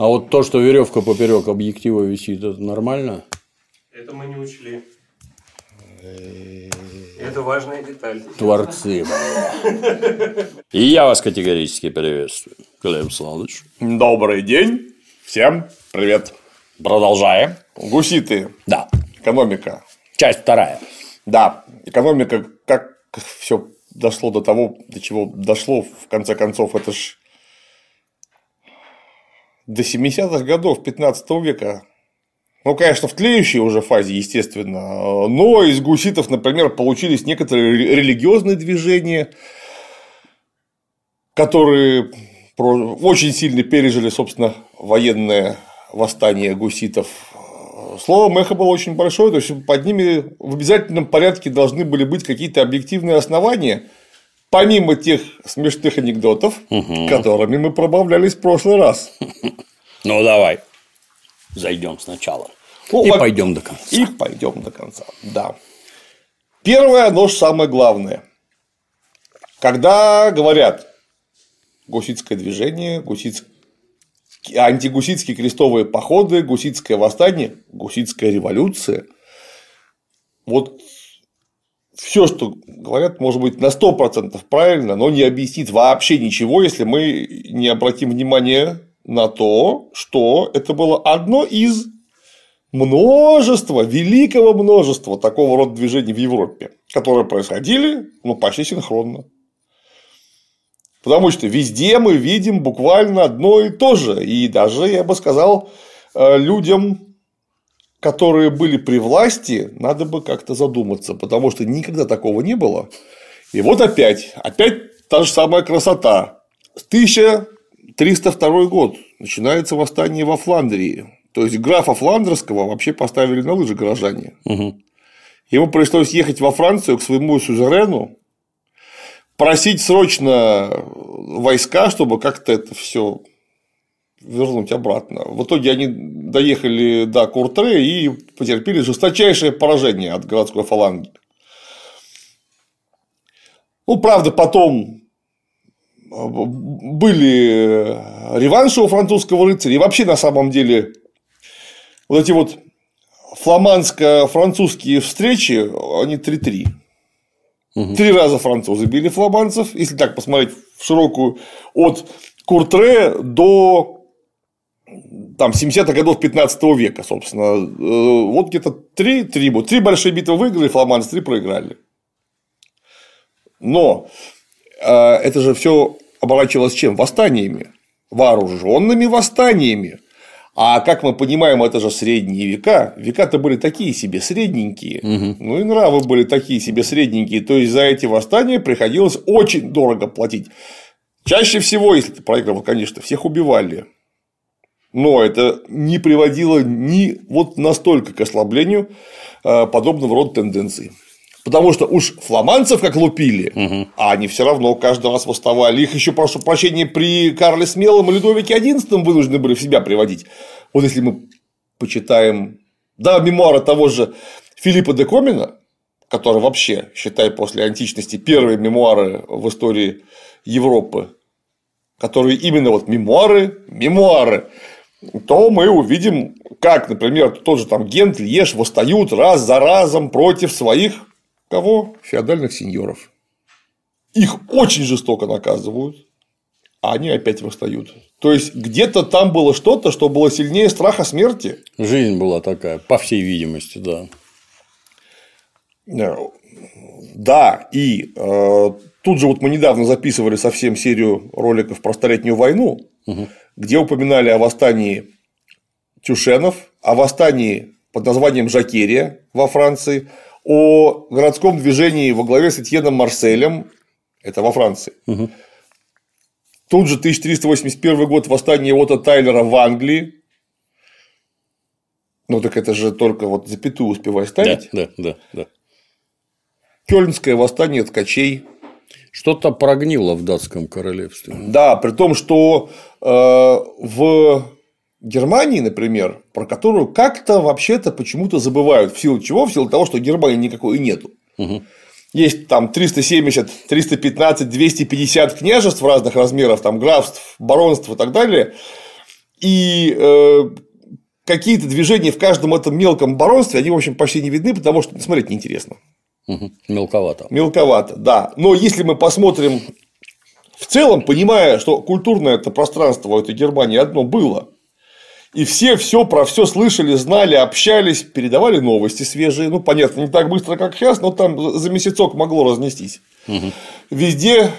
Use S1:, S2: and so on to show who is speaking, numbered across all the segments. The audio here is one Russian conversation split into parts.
S1: А вот то, что веревка поперек объектива висит, это нормально?
S2: Это мы не учли. Это важная деталь.
S1: Творцы. И я вас категорически приветствую, Клим Славович.
S3: Добрый день. Всем привет. Продолжаем. Гуситы.
S1: Да.
S3: Экономика.
S1: Часть вторая.
S3: Да. Экономика, как все дошло до того, до чего дошло, в конце концов, это ж до 70-х годов 15 века ну, конечно, в тлеющей уже фазе, естественно. Но из гуситов, например, получились некоторые религиозные движения, которые очень сильно пережили, собственно, военное восстание гуситов. Словом, эхо было очень большое, то есть под ними в обязательном порядке должны были быть какие-то объективные основания, помимо тех смешных анекдотов, угу. которыми мы пробавлялись в прошлый раз.
S1: Ну давай зайдем сначала. Ну, и пойдем до конца.
S3: И пойдем до конца. Да. Первое, же самое главное. Когда говорят гуситское движение, гусиц... антигуситские крестовые походы, гуситское восстание, гуситская революция, вот все, что говорят, может быть на 100% правильно, но не объяснит вообще ничего, если мы не обратим внимание на то, что это было одно из множества, великого множества такого рода движений в Европе, которые происходили ну, почти синхронно. Потому что везде мы видим буквально одно и то же. И даже, я бы сказал, э, людям, которые были при власти, надо бы как-то задуматься, потому что никогда такого не было. И вот опять, опять та же самая красота. С 1302 год начинается восстание во Фландрии. То есть графа Фландерского вообще поставили на лыжи горожане. Угу. Ему пришлось ехать во Францию к своему сюзерену, просить срочно войска, чтобы как-то это все вернуть обратно. В итоге они доехали до Куртре и потерпели жесточайшее поражение от городской фаланги. Ну, правда, потом были реванши у французского рыцаря, и вообще на самом деле вот эти вот фламандско-французские встречи, они 3-3. Угу. Три раза французы били фламандцев, если так посмотреть в широкую, от Куртре до там, 70-х годов 15 века, собственно. Э, вот где-то три, три, три большие битвы выиграли фламандцы, три проиграли. Но э, это же все оборачивалось чем? Восстаниями. Вооруженными восстаниями. А как мы понимаем, это же средние века. Века-то были такие себе средненькие. Угу. Ну и нравы были такие себе средненькие. То есть за эти восстания приходилось очень дорого платить. Чаще всего, если ты проигрывал, конечно, всех убивали. Но это не приводило ни вот настолько к ослаблению э, подобного рода тенденций. Потому что уж фламандцев как лупили, угу. а они все равно каждый раз восставали. Их еще, прошу прощения, при Карле Смелом и Людовике XI вынуждены были в себя приводить. Вот если мы почитаем, да, мемуары того же Филиппа де Комина, который вообще, считай, после античности первые мемуары в истории Европы, которые именно вот мемуары, мемуары, то мы увидим, как, например, тот же там Гент, Льеш восстают раз за разом против своих Кого? Феодальных сеньоров. Их очень жестоко наказывают, а они опять восстают. То есть где-то там было что-то, что было сильнее страха смерти.
S1: Жизнь была такая, по всей видимости, да.
S3: Э, да, и э, тут же вот мы недавно записывали совсем серию роликов про Столетнюю войну, угу. Где упоминали о восстании Тюшенов, о восстании под названием Жакерия во Франции, о городском движении во главе с Этьеном Марселем, это во Франции. Угу. Тут же 1381 год восстание Ота Тайлера в Англии. Ну так это же только вот запятую успевай ставить.
S1: Да, да, да, да.
S3: Кёльнское восстание ткачей.
S1: Что-то прогнило в датском королевстве.
S3: Да, при том, что э, в Германии, например, про которую как-то вообще-то почему-то забывают. В силу чего? В силу того, что Германии никакой нету. Угу. Есть там 370, 315, 250 княжеств разных размеров, там графств, баронств и так далее. И э, какие-то движения в каждом этом мелком баронстве, они, в общем, почти не видны, потому что смотреть неинтересно.
S1: Угу. Мелковато.
S3: Мелковато, да. Но если мы посмотрим в целом, понимая, что культурное это пространство у этой Германии одно было, и все все про все слышали, знали, общались, передавали новости свежие. Ну, понятно, не так быстро, как сейчас, но там за месяцок могло разнестись. Угу. Везде,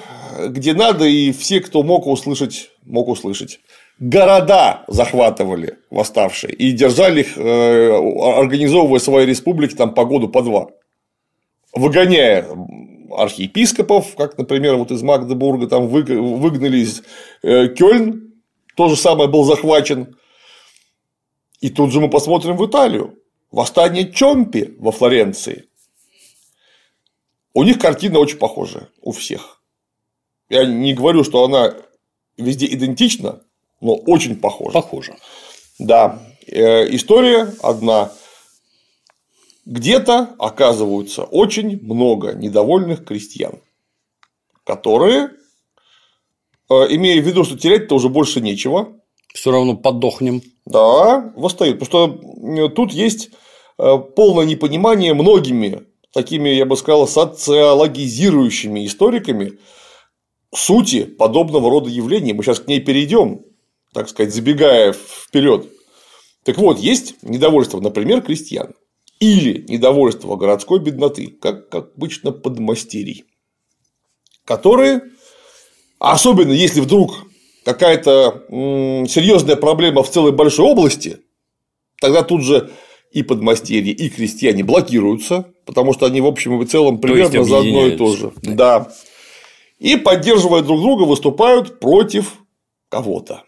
S3: где надо, и все, кто мог услышать, мог услышать. Города захватывали восставшие и держали их, э, организовывая свои республики там по году по два. Выгоняя архиепископов, как, например, вот из Магдебурга там выгнали из э, Кёльн, то же самое был захвачен и тут же мы посмотрим в Италию. Восстание Чомпи во Флоренции. У них картина очень похожая у всех. Я не говорю, что она везде идентична, но очень похожа.
S1: Похожа.
S3: Да. Э, история одна. Где-то оказываются очень много недовольных крестьян, которые, э, имея в виду, что терять-то уже больше нечего,
S1: все равно подохнем.
S3: Да, восстают. Потому что тут есть э, полное непонимание многими такими, я бы сказал, социологизирующими историками сути подобного рода явлений. Мы сейчас к ней перейдем, так сказать, забегая вперед. Так вот, есть недовольство, например, крестьян или недовольство городской бедноты, как, как обычно подмастерий, которые, особенно если вдруг какая-то серьезная проблема в целой большой области, тогда тут же и подмастерье, и крестьяне блокируются, потому что они в общем и целом примерно за одно и то же. Да. да. И поддерживая друг друга, выступают против кого-то.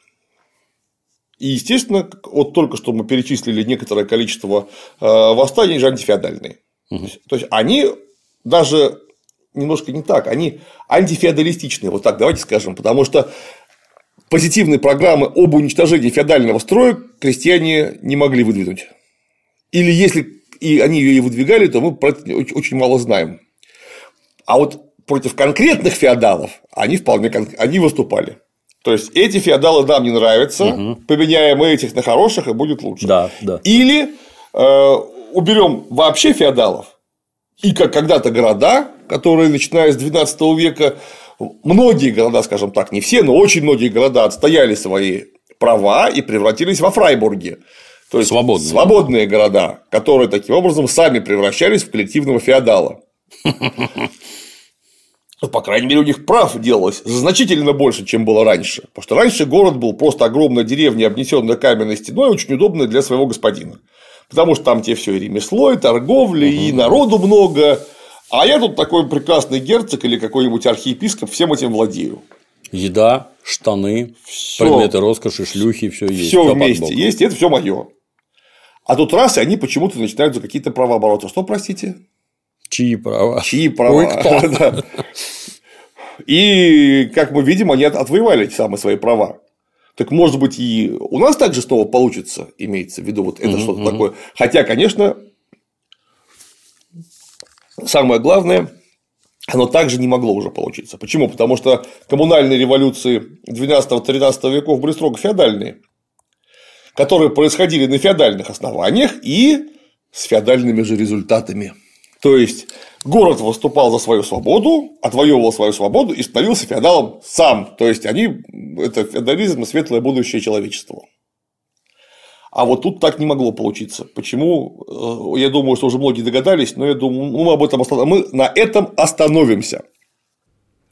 S3: И, естественно, вот только что мы перечислили некоторое количество э, восстаний, же антифеодальные. Угу. То есть они даже немножко не так, они антифеодалистичные, вот так давайте скажем, потому что позитивной программы об уничтожении феодального строя крестьяне не могли выдвинуть. Или если и они ее и выдвигали, то мы про это очень мало знаем. А вот против конкретных феодалов они вполне они выступали. То есть эти феодалы нам не нравятся, угу. поменяем мы этих на хороших и будет лучше.
S1: Да, да.
S3: Или э, уберем вообще феодалов и как когда-то города, которые начиная с 12 века многие города, скажем так, не все, но очень многие города отстояли свои права и превратились во Фрайбурге. То есть свободные. свободные города, которые таким образом сами превращались в коллективного феодала. Ну, по крайней мере, у них прав делалось значительно больше, чем было раньше. Потому что раньше город был просто огромная деревня, обнесенная каменной стеной, очень удобная для своего господина. Потому что там тебе все и ремесло, и торговля, угу. и народу много, а я тут такой прекрасный герцог или какой-нибудь архиепископ всем этим владею.
S1: Еда, штаны, всё, предметы роскоши, шлюхи, все есть.
S3: Все вместе есть, и это все мое. А тут раз, и они почему-то начинают за какие-то права бороться. Что, простите?
S1: Чьи права?
S3: Чьи права? И, как мы видим, они отвоевали эти самые свои права. Так может быть и у нас также снова получится, имеется в виду вот это что-то такое. Хотя, конечно, самое главное, оно также не могло уже получиться. Почему? Потому что коммунальные революции 12-13 веков были строго феодальные, которые происходили на феодальных основаниях и с феодальными же результатами. То есть город выступал за свою свободу, отвоевывал свою свободу и становился феодалом сам. То есть они это феодализм и светлое будущее человечества. А вот тут так не могло получиться. Почему? Э, я думаю, что уже многие догадались, но я думаю, ну, мы об этом останов... мы на этом остановимся.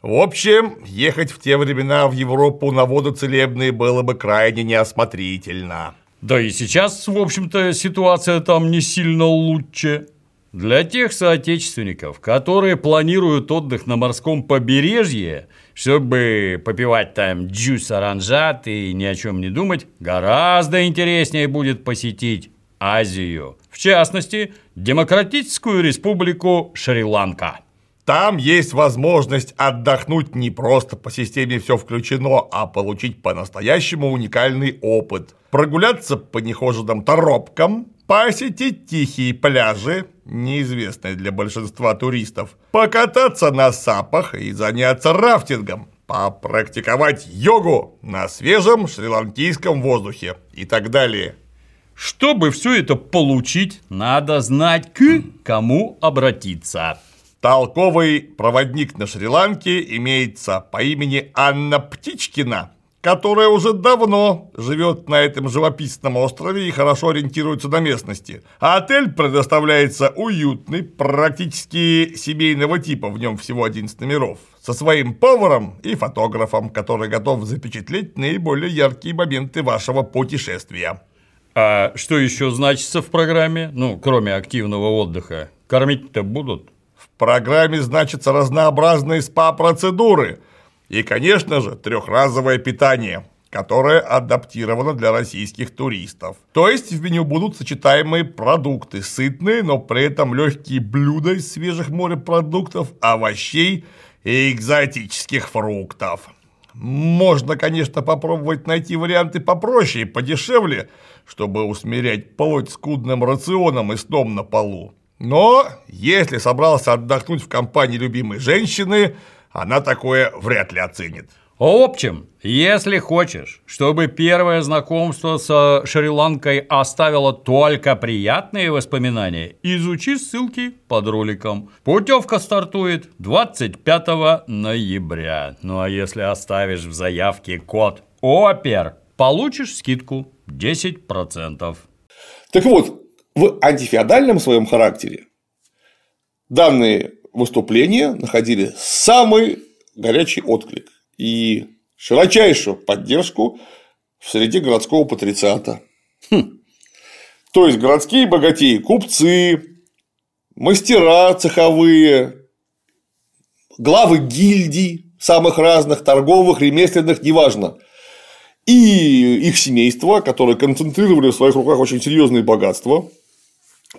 S4: В общем, ехать в те времена в Европу на воду целебные было бы крайне неосмотрительно.
S5: Да и сейчас, в общем-то, ситуация там не сильно лучше. Для тех соотечественников, которые планируют отдых на морском побережье, чтобы попивать там джус оранжат и ни о чем не думать, гораздо интереснее будет посетить Азию. В частности, Демократическую республику Шри-Ланка.
S4: Там есть возможность отдохнуть не просто по системе «все включено», а получить по-настоящему уникальный опыт. Прогуляться по нехоженным торопкам, посетить тихие пляжи, неизвестные для большинства туристов, покататься на сапах и заняться рафтингом, попрактиковать йогу на свежем шри-ланкийском воздухе и так далее.
S5: Чтобы все это получить, надо знать, к кому обратиться.
S4: Толковый проводник на Шри-Ланке имеется по имени Анна Птичкина, которая уже давно живет на этом живописном острове и хорошо ориентируется на местности. А отель предоставляется уютный, практически семейного типа, в нем всего 11 номеров, со своим поваром и фотографом, который готов запечатлеть наиболее яркие моменты вашего путешествия.
S5: А что еще значится в программе? Ну, кроме активного отдыха. Кормить-то будут?
S4: В программе значатся разнообразные спа-процедуры – и, конечно же, трехразовое питание, которое адаптировано для российских туристов. То есть в меню будут сочетаемые продукты, сытные, но при этом легкие блюда из свежих морепродуктов, овощей и экзотических фруктов. Можно, конечно, попробовать найти варианты попроще и подешевле, чтобы усмирять плоть скудным рационом и сном на полу. Но если собрался отдохнуть в компании любимой женщины – она такое вряд ли оценит.
S5: В общем, если хочешь, чтобы первое знакомство с Шри-Ланкой оставило только приятные воспоминания, изучи ссылки под роликом. Путевка стартует 25 ноября. Ну а если оставишь в заявке код ОПЕР, получишь скидку 10%.
S3: Так вот, в антифеодальном своем характере данные выступления находили самый горячий отклик и широчайшую поддержку в среде городского патрициата. Хм. То есть городские богатеи, купцы, мастера цеховые, главы гильдий самых разных, торговых, ремесленных, неважно. И их семейства, которые концентрировали в своих руках очень серьезные богатства,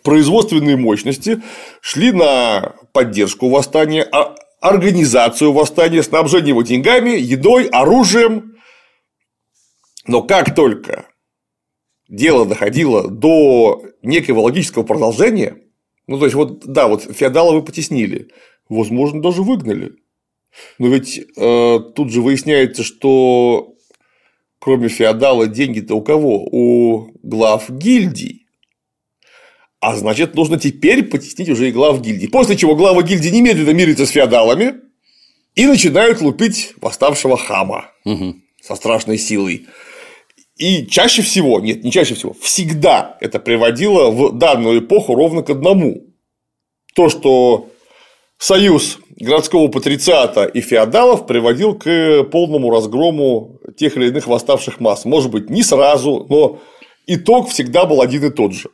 S3: производственные мощности шли на поддержку восстания, а организацию восстания, снабжение его деньгами, едой, оружием. Но как только дело доходило до некого логического продолжения, ну, то есть, вот, да, вот феодала вы потеснили, возможно, даже выгнали. Но ведь э, тут же выясняется, что кроме феодала деньги-то у кого? У глав гильдий. А значит, нужно теперь потеснить уже и глав гильдии. После чего главы гильдии немедленно мирятся с феодалами и начинают лупить восставшего хама угу. со страшной силой. И чаще всего, нет, не чаще всего, всегда это приводило в данную эпоху ровно к одному. То, что союз городского патрициата и феодалов приводил к полному разгрому тех или иных восставших масс. Может быть, не сразу, но итог всегда был один и тот же.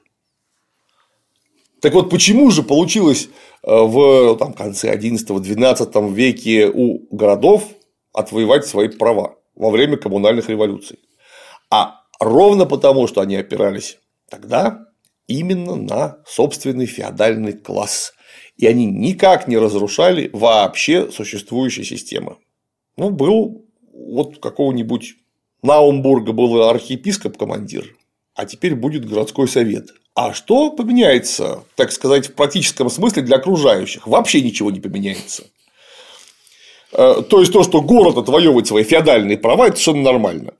S3: Так вот, почему же получилось э, в там, конце XI-XII веке у городов отвоевать свои права во время коммунальных революций? А ровно потому, что они опирались тогда именно на собственный феодальный класс. И они никак не разрушали вообще существующей системы. Ну, был вот какого-нибудь Наумбурга был архиепископ-командир, а теперь будет городской совет. А что поменяется, так сказать, в практическом смысле для окружающих? Вообще ничего не поменяется. Э, то есть то, что город отвоевывает свои феодальные права, это совершенно нормально.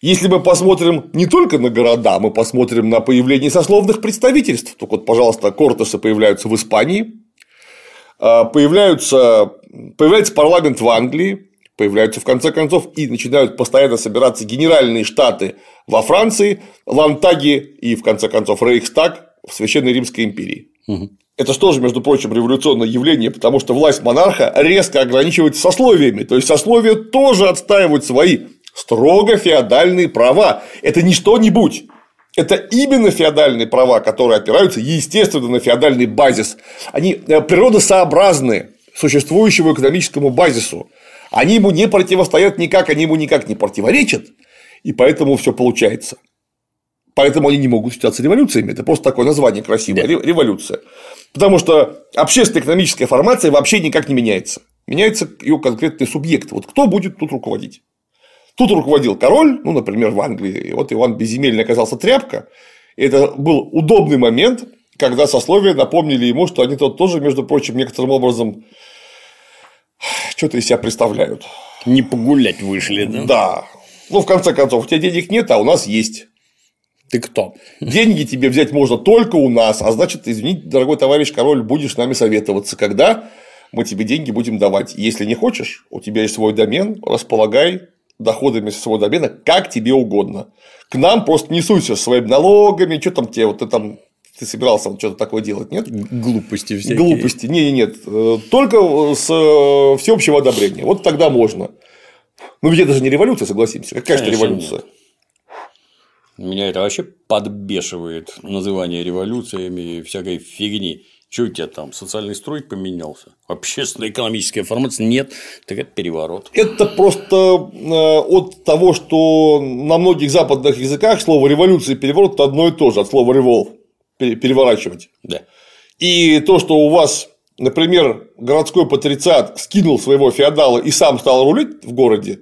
S3: Если мы посмотрим не только на города, мы посмотрим на появление сословных представительств. Только вот, пожалуйста, кортесы появляются в Испании, э, появляются, появляется парламент в Англии, появляются в конце концов и начинают постоянно собираться генеральные штаты во Франции, Лантаги и в конце концов Рейхстаг в Священной Римской империи. Угу. Это же тоже, между прочим, революционное явление, потому что власть монарха резко ограничивается сословиями. То есть сословия тоже отстаивают свои строго феодальные права. Это не что-нибудь. Это именно феодальные права, которые опираются, естественно, на феодальный базис. Они э, природосообразны существующему экономическому базису. Они ему не противостоят никак, они ему никак не противоречат, и поэтому все получается. Поэтому они не могут считаться революциями. Это просто такое название красивое. Да. Революция. Потому что общественно-экономическая формация вообще никак не меняется. Меняется ее конкретный субъект. Вот кто будет тут руководить? Тут руководил король, ну, например, в Англии. И вот Иван Безземельный оказался тряпка. И это был удобный момент, когда сословия напомнили ему, что они тут тоже, между прочим, некоторым образом что-то из себя представляют.
S1: Не погулять вышли, да?
S3: Да. Ну, в конце концов, у тебя денег нет, а у нас есть.
S1: Ты кто?
S3: Деньги тебе взять можно только у нас, а значит, извините, дорогой товарищ король, будешь с нами советоваться, когда мы тебе деньги будем давать. Если не хочешь, у тебя есть свой домен, располагай доходами со своего домена как тебе угодно. К нам просто не суйся своими налогами, что там тебе, вот ты там ты собирался что-то такое делать, нет?
S1: Глупости всякие.
S3: Глупости. Не, не, нет. Э, Только с э, всеобщего одобрения. Вот тогда можно. Ну, ведь это же не революция, согласимся. Какая же революция?
S1: нет. Меня это вообще подбешивает называние революциями и всякой фигни. Что у тебя там, социальный строй поменялся? Общественно-экономическая формация? Нет, так это переворот.
S3: Это просто э, от того, что на многих западных языках слово революция и переворот это одно и то же, от слова револ переворачивать.
S1: Да.
S3: И то, что у вас, например, городской патрициат скинул своего феодала и сам стал рулить в городе,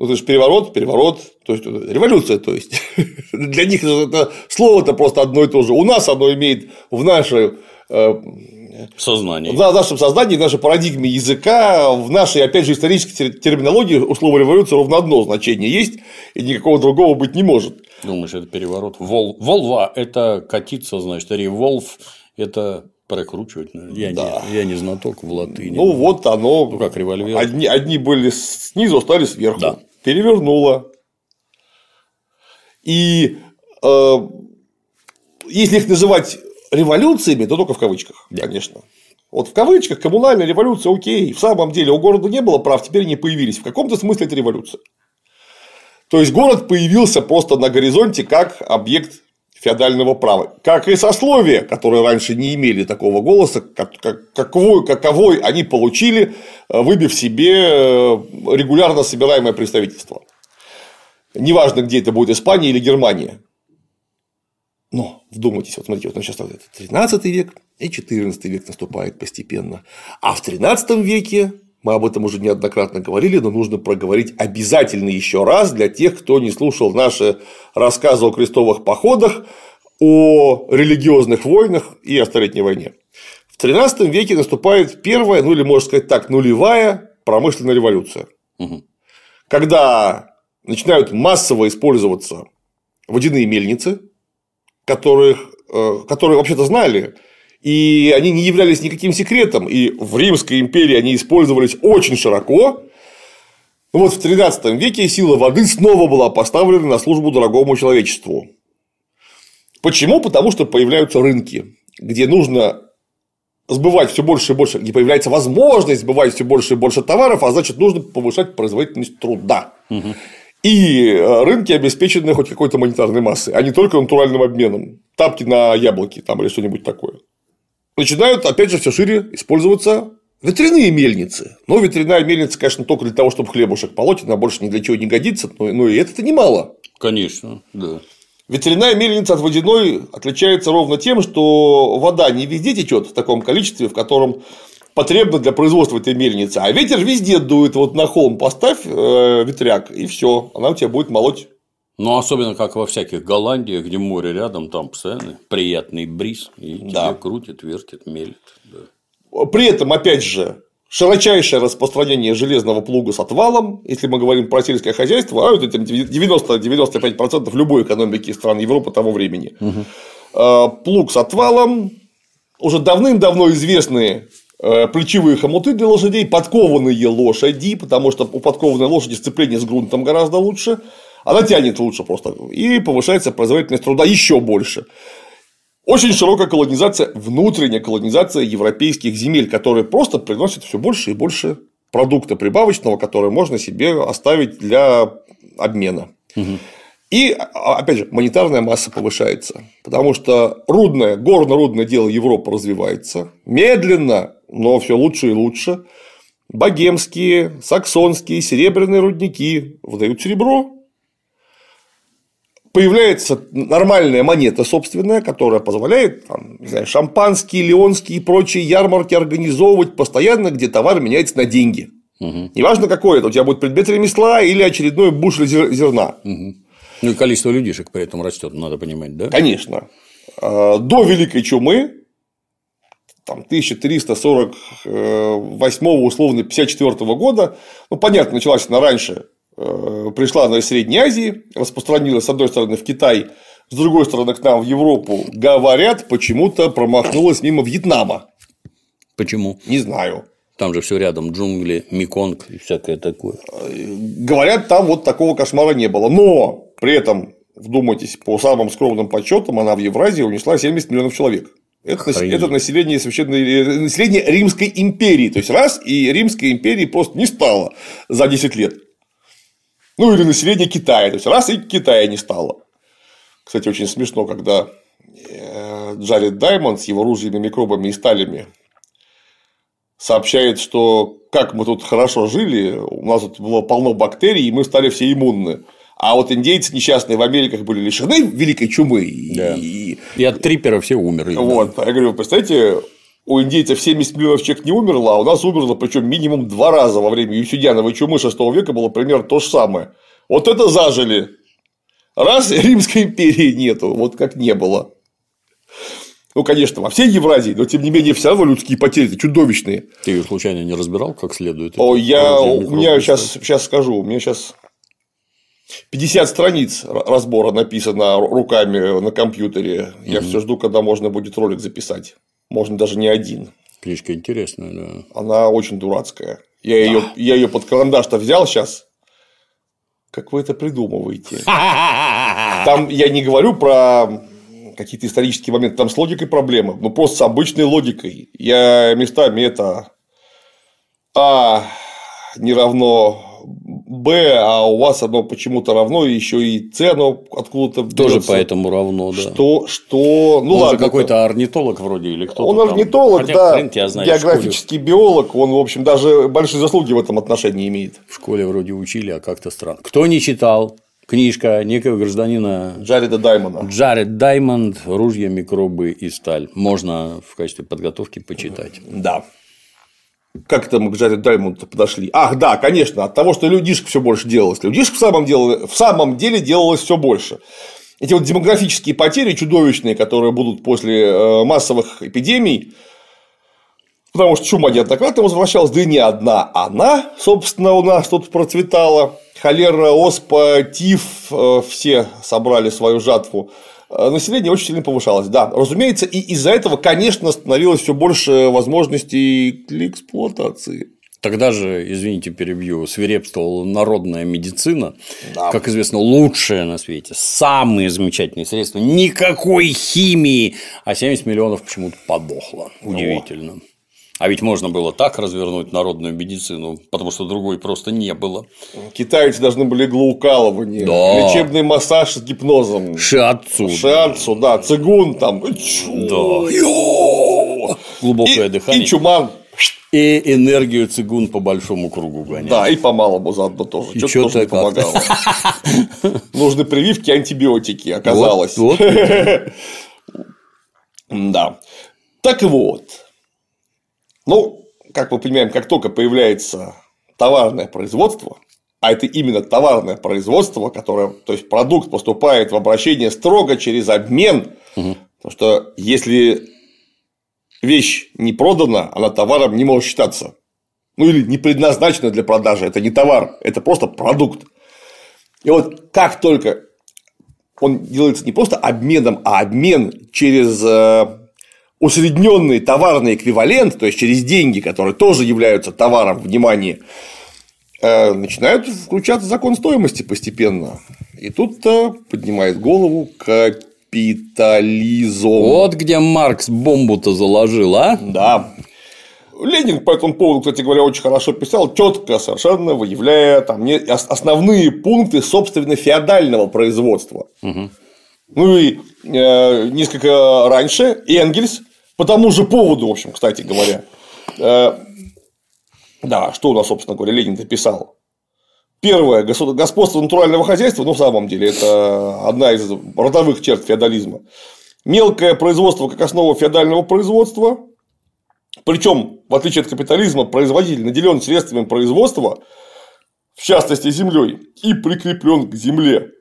S3: ну, это же переворот, переворот, то есть революция, то есть для них это слово-то просто одно и то же. У нас оно имеет в нашей э,
S1: Сознание.
S3: в нашем сознании, в нашей парадигме языка, в нашей, опять же, исторической тер- терминологии у слова революция ровно одно значение есть, и никакого другого быть не может.
S1: Думаешь, это переворот? Вол... Волва – это катиться, значит, револв – это прокручивать. наверное. Я,
S3: Да.
S1: не, я не знаток в латыни.
S3: Ну, вот оно.
S1: Ну, как револьвер.
S3: Одни, одни были снизу, стали сверху.
S1: Да.
S3: Перевернуло. И э, если их называть революциями, то только в кавычках, конечно. Вот в кавычках коммунальная революция, окей, в самом деле у города не было прав, теперь они появились. В каком-то смысле это революция. То есть город появился просто на горизонте как объект феодального права. Как и сословия, которые раньше не имели такого голоса, как, как- каковой, каковой они получили, э, выбив себе э, регулярно собираемое представительство. Неважно, где это будет Испания или Германия. Но вдумайтесь, вот смотрите, вот мы сейчас 13 век и 14 век наступает постепенно. А в 13 веке, мы об этом уже неоднократно говорили, но нужно проговорить обязательно еще раз для тех, кто не слушал наши рассказы о крестовых походах, о религиозных войнах и о Столетней войне. В 13 веке наступает первая, ну или можно сказать так, нулевая промышленная революция.
S1: Мгм.
S3: Когда начинают массово использоваться водяные мельницы, которых, э, которые вообще-то знали, и они не являлись никаким секретом, и в Римской империи они использовались очень широко. Ну вот в 13 веке сила воды снова была поставлена на службу дорогому человечеству. Почему? Потому что появляются рынки, где нужно сбывать все больше и больше, где появляется возможность сбывать все больше и больше товаров, а значит, нужно повышать производительность труда. И э, рынки обеспечены хоть какой-то монетарной массой, а не только натуральным обменом. Тапки на яблоки там или что-нибудь такое. Начинают, опять же, все шире использоваться ветряные мельницы. Но ветряная мельница, конечно, только для того, чтобы хлебушек полоть, она больше ни для чего не годится, но, но и это-то немало.
S1: Конечно, да.
S3: Ветряная мельница от водяной отличается ровно тем, что вода не везде течет в таком количестве, в котором потребно для производства этой мельницы, а ветер везде дует, вот на холм поставь э, ветряк, и все, она у тебя будет молоть.
S1: Ну, особенно как во всяких Голландиях, где море рядом, там постоянно приятный бриз, и
S3: Да.
S1: тебя крутит, вертит, мелит. да.
S3: При этом, опять же, широчайшее распространение железного плуга с отвалом, если мы говорим про сельское хозяйство, а это 90-95% любой экономики стран Европы того времени. Э, Плуг с отвалом, уже давным-давно известные э, плечевые хомуты для лошадей, подкованные лошади, потому что у подкованной лошади сцепление с грунтом гораздо лучше, она тянет лучше просто, и повышается производительность труда еще больше. Очень широкая колонизация, внутренняя колонизация европейских земель, которые просто приносят все больше и больше продукта прибавочного, который можно себе оставить для обмена. И, а, опять же, монетарная масса повышается, потому что рудное, горно-рудное дело Европы развивается медленно, но все лучше и лучше. Богемские, саксонские, серебряные рудники выдают серебро, появляется нормальная монета собственная, которая позволяет там, не знаю, шампанские, леонские и прочие ярмарки организовывать постоянно, где товар меняется на деньги. Неважно, какой это, у тебя будет предмет ремесла или очередной бушель зер- зерна.
S1: Ну и количество людишек при этом растет, надо понимать, да?
S3: Конечно. А, До Великой Чумы, там, там, 1348 условно 54 года, ну, понятно, началась она раньше, э, пришла она из Средней Азии, распространилась, с одной стороны, в Китай, с другой стороны, к нам в Европу, говорят, почему-то промахнулась мимо Вьетнама.
S1: Почему?
S3: Не знаю.
S1: Там же все рядом, джунгли, Меконг и всякое такое.
S3: Говорят, там вот такого кошмара не было. Но при этом, вдумайтесь, по самым скромным подсчетам, она в Евразии унесла 70 миллионов человек. Это,
S1: Охренеть.
S3: это население священной э, население Римской империи. То есть раз и Римской империи просто не стало за 10 лет. Ну или население Китая. То есть раз и Китая не стало. Кстати, очень смешно, когда э, Джаред Даймонд с его ружьями, микробами и сталями сообщает, что как мы тут хорошо жили, у нас тут было полно бактерий, и мы стали все иммунны. А вот индейцы несчастные в Америках были лишены великой чумы.
S1: Да.
S3: и-
S1: И от трипера все умерли. да.
S3: вот, я говорю, представляете, у индейцев 70 миллионов человек не умерло, а у нас умерло, причем минимум два раза во время Юсюдяновой чумы 6 века было примерно то же самое. Вот это зажили. Раз Римской империи нету, вот как не было. Ну, конечно, во всей Евразии, но тем не менее, все равно людские потери чудовищные.
S1: Ты ее случайно не разбирал как следует?
S3: О, я, у меня сейчас, сейчас скажу, у меня сейчас 50 страниц разбора написано ру- руками на компьютере. Я все жду, когда можно будет ролик записать. Можно даже не один.
S1: Книжка интересная, да.
S3: Она очень дурацкая. Я ее, я ее под карандаш-то взял сейчас. Как вы это придумываете? Там я не говорю про какие-то исторические моменты, там с логикой проблемы, ну просто с обычной логикой. Я местами это А не равно Б, а у вас оно почему-то равно, и еще и С оно откуда-то
S1: Тоже
S3: берется.
S1: поэтому равно, да.
S3: Что, что, ну
S1: Он
S3: ладно.
S1: какой-то орнитолог вроде или кто-то
S3: Он
S1: там.
S3: орнитолог,
S1: Хотя
S3: да,
S1: хрен тебя знает, в школе-
S3: географический биолог, он, в общем, даже большие заслуги в этом отношении имеет.
S1: В школе вроде учили, а как-то странно. Кто не читал? Книжка некого гражданина
S3: Джареда Даймона.
S1: Джаред Даймонд «Ружья, микробы и сталь». Можно в качестве подготовки почитать.
S3: Да. Как это мы к Джареду Даймонду подошли? Ах, да, конечно, от того, что людишек все больше делалось. Людишек в самом, деле, в самом деле делалось все больше. Эти вот демографические потери чудовищные, которые будут после э, массовых эпидемий, потому что чума неоднократно возвращалась, да и не одна она, собственно, у нас тут процветала. Холера, оспа, тиф, э, все собрали свою жатву. Э, Население очень сильно повышалось, да. Разумеется, и из-за этого, конечно, становилось все больше возможностей для эксплуатации.
S1: Тогда же, извините, перебью, свирепствовала народная медицина,
S3: Да.
S1: как известно, лучшая на свете, самые замечательные средства, никакой химии, а 70 миллионов почему-то подохло. Удивительно. А ведь можно было так развернуть народную медицину, потому что другой просто не было.
S3: Китайцы должны были иглоукалывание,
S1: Да.
S3: лечебный массаж с гипнозом.
S1: Шиатсу.
S3: Шиатсу, да, цигун там.
S1: Да.
S3: И,
S1: Глубокое дыхание.
S3: и чуман.
S1: И энергию цигун по большому кругу гонять.
S3: Да, и по малому заодно тоже.
S1: И
S3: Что-то тоже помогало. Нужны прививки, антибиотики, оказалось.
S1: Вот,
S3: Да. Так вот. Ну, как мы понимаем, как только появляется товарное производство, а это именно товарное производство, которое, то есть продукт поступает в обращение строго через обмен, потому что если вещь не продана, она товаром не может считаться. Ну или не предназначена для продажи, это не товар, это просто продукт. И вот как только он делается не просто обменом, а обмен через э, усредненный товарный эквивалент, то есть через деньги, которые тоже являются товаром, внимание, э, начинают включаться закон стоимости постепенно. И тут э, поднимает голову капитализм.
S1: Вот где Маркс бомбу-то заложил, а?
S3: Да. Ленин по этому поводу, кстати говоря, очень хорошо писал, четко совершенно выявляя там основные пункты, собственно, феодального производства. Ну и э, несколько раньше Энгельс по тому же поводу, в общем, кстати говоря. э, да, что у нас, собственно говоря, Ленин писал. Первое господство натурального хозяйства, ну, в самом деле, это одна из родовых черт феодализма. Мелкое производство как основа феодального производства, причем, в отличие от капитализма, производитель наделен средствами производства, в частности землей, и прикреплен к земле.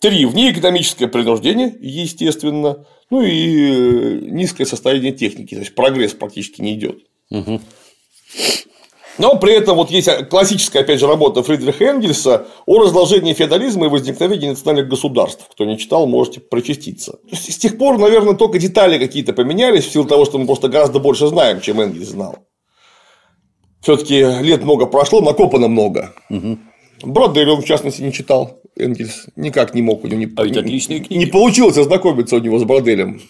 S3: Три. Внеэкономическое принуждение, естественно. Ну и низкое состояние техники, то есть прогресс практически не идет. Но при этом вот есть классическая, опять же, работа Фридриха Энгельса о разложении феодализма и возникновении национальных государств. Кто не читал, можете прочаститься. С тех пор, наверное, только детали какие-то поменялись в силу того, что мы просто гораздо больше знаем, чем Энгельс знал. Все-таки лет много прошло, накопано много. Угу. Броддель он, в частности, не читал. Энгельс никак не мог у него не,
S1: а ведь отличные книги.
S3: не получилось ознакомиться у него с Броделем.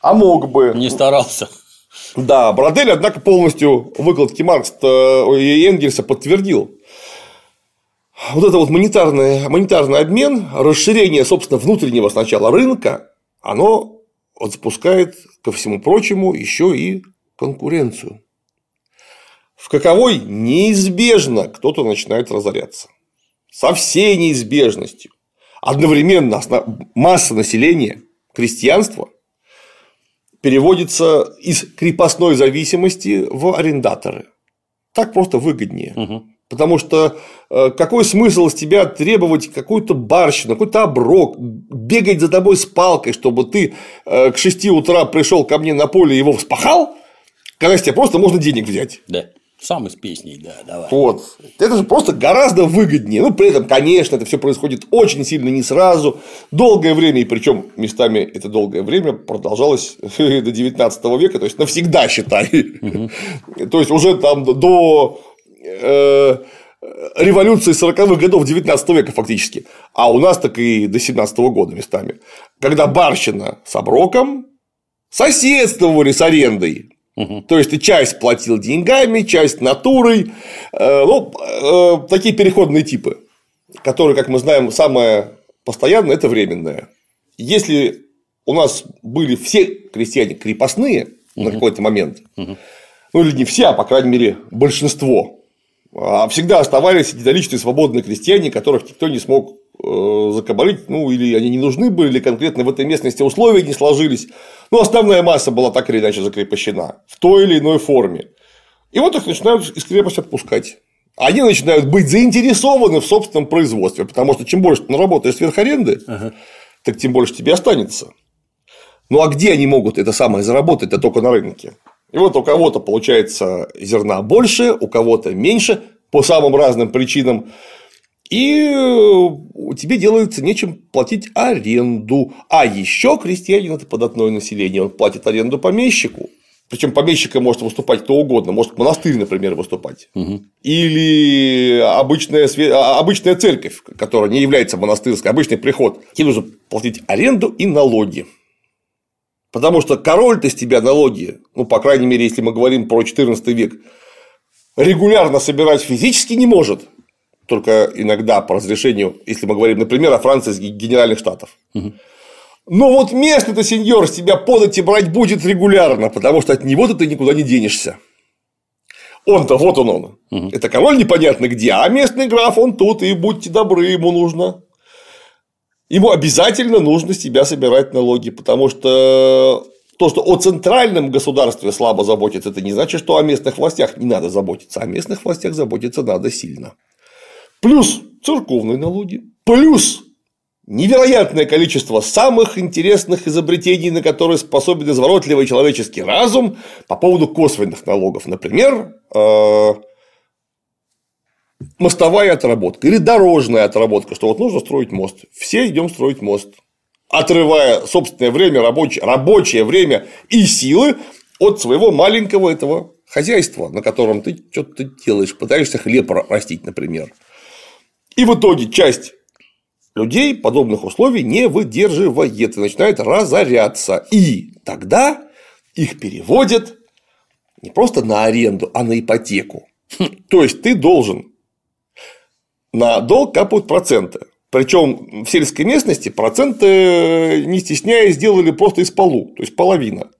S3: А мог бы.
S1: Не старался.
S3: Да, Бродель, однако, полностью выкладки Маркса и Энгельса подтвердил. Вот это вот монетарный, монетарный обмен, расширение, собственно, внутреннего сначала рынка, оно вот запускает, ко всему прочему, еще и конкуренцию, в каковой неизбежно кто-то начинает разоряться. Со всей неизбежностью. Одновременно масса населения, крестьянство – переводится из крепостной зависимости в арендаторы. Так просто выгоднее. Угу. Потому что э, какой смысл с тебя требовать какую-то барщину, какой-то оброк, бегать за тобой с палкой, чтобы ты э, к 6 утра пришел ко мне на поле и его вспахал, когда с тебя просто можно денег взять.
S1: Да. Сам из песней, да, давай.
S3: Вот. Это же просто гораздо выгоднее. Ну, при этом, конечно, это все происходит очень сильно не сразу, долгое время, и причем местами это долгое время продолжалось до 19 века, то есть навсегда считай. Угу. То есть уже там до э, революции 40-х годов 19 века фактически, а у нас так и до 17 года местами, когда барщина с оброком соседствовали с арендой. Угу. То есть ты часть платил деньгами, часть натурой. Э, ну, э, такие переходные типы, которые, как мы знаем, самое постоянное это временное. Если у нас были все крестьяне крепостные угу. на какой-то момент, угу. ну или не все, а по крайней мере большинство, а всегда оставались единоличные свободные крестьяне, которых никто не смог Э, закабалить, ну, или они не нужны были, или конкретно в этой местности условия не сложились. Ну, основная масса была так или иначе закрепощена в той или иной форме. И вот их начинают из крепости отпускать. Они начинают быть заинтересованы в собственном производстве, потому что чем больше ты наработаешь сверх аренды, ага. так тем больше тебе останется. Ну а где они могут это самое заработать, а только на рынке? И вот у кого-то получается зерна больше, у кого-то меньше, по самым разным причинам и э, тебе делается нечем платить аренду. А еще крестьянин это податное население, он платит аренду помещику. Причем помещика может выступать кто угодно, может монастырь, например, выступать. Угу. Или обычная, а, обычная церковь, которая не является монастырской, обычный приход. Тебе нужно платить аренду и налоги. Потому что король-то с тебя налоги, ну, по крайней мере, если мы говорим про XIV век, регулярно собирать физически не может только иногда по разрешению, если мы говорим, например, о Франции генеральных штатов. Угу. Но вот местный-то сеньор с тебя подать и брать будет регулярно, потому что от него ты никуда не денешься. Он-то вот он он. Угу. Это король непонятно где, а местный граф он тут, и будьте добры, ему нужно. Ему обязательно нужно с тебя собирать налоги, потому что то, что о центральном государстве слабо заботится, это не значит, что о местных властях не надо заботиться. О местных властях заботиться надо сильно плюс церковные налоги, плюс невероятное количество самых интересных изобретений, на которые способен изворотливый человеческий разум по поводу косвенных налогов. Например, э, мостовая отработка или дорожная отработка, что вот нужно строить мост. Все идем строить мост, отрывая собственное время, рабочее, рабочее время и силы от своего маленького этого хозяйства, на котором ты что-то делаешь, пытаешься хлеб растить, например. И в итоге часть людей подобных условий не выдерживает и начинает разоряться. И тогда их переводят не просто на аренду, а на ипотеку. То есть ты должен на долг капают проценты. Причем в сельской местности проценты, не стесняясь, сделали просто из полу, то есть половина.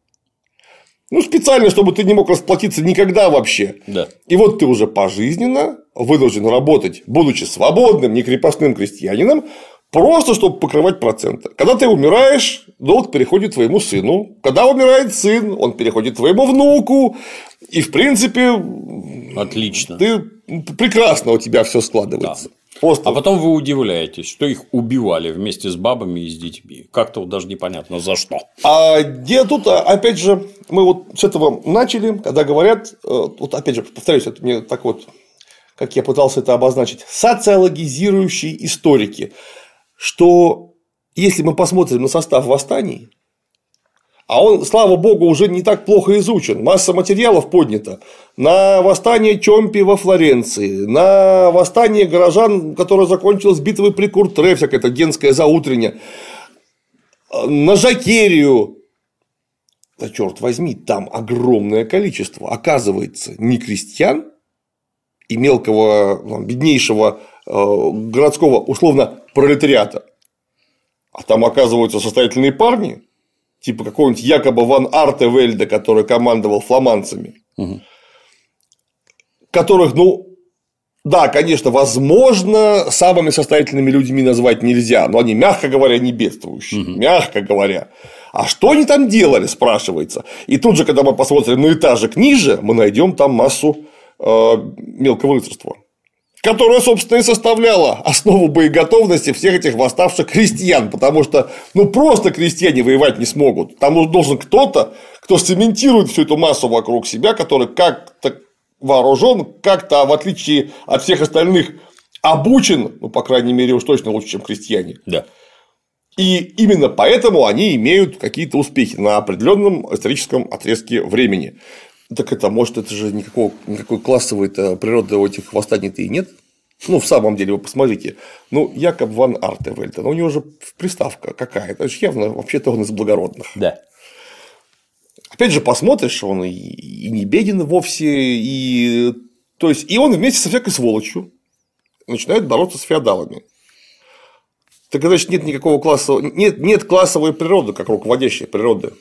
S3: Ну, специально, чтобы ты не мог расплатиться никогда вообще.
S1: Да.
S3: И вот ты уже пожизненно вынужден работать, будучи свободным, не крепостным крестьянином, просто чтобы покрывать проценты. Когда ты умираешь, долг переходит твоему сыну. Когда умирает сын, он переходит твоему внуку. И, в принципе,
S1: Отлично.
S3: Ты прекрасно у тебя все складывается.
S1: Да.
S3: Просто
S1: А потом вы удивляетесь, что их убивали вместе с бабами и с детьми. Как-то вот даже непонятно за что.
S3: А где тут, а, опять же, мы вот с этого начали, когда говорят, э, вот опять же, повторюсь, это мне так вот, как я пытался это обозначить, социологизирующие историки, что если мы посмотрим на состав восстаний, а он, слава богу, уже не так плохо изучен. Масса материалов поднята. На восстание Чомпи во Флоренции, на восстание горожан, которое закончилось битвой при Куртре, всякое это генское заутреннее, на Жакерию. Да черт возьми, там огромное количество, оказывается, не крестьян и мелкого, беднейшего э, городского, условно, пролетариата, а там оказываются состоятельные парни, типа какого-нибудь якобы Ван Артевельда, который командовал фламандцами, которых, ну, да, конечно, возможно, самыми состоятельными людьми назвать нельзя, но они, мягко говоря, не бедствующие, мягко говоря. А что они там делали, спрашивается. И тут же, когда мы посмотрим на этажик ниже, мы найдем там массу э, мелкого рыцарства которая, собственно, и составляла основу боеготовности всех этих восставших крестьян, потому что, ну, просто крестьяне воевать не смогут. Там должен кто-то, кто цементирует всю эту массу вокруг себя, который как-то вооружен, как-то, в отличие от всех остальных, обучен, ну, по крайней мере, уж точно лучше, чем крестьяне.
S1: Да.
S3: И именно поэтому они имеют какие-то успехи на определенном историческом отрезке времени. Так это, может, это же никакого, никакой классовой природы у этих восстаний-то и нет. Ну, в самом деле, вы посмотрите. Ну, Якоб ван Артевельта, ну, у него же приставка какая-то. Это явно, вообще-то он из благородных.
S1: Да.
S3: Опять же, посмотришь, он и, не беден вовсе, и. То есть, и он вместе со всякой сволочью начинает бороться с феодалами. Так значит, нет никакого классового. Нет, нет классовой природы, как руководящей природы.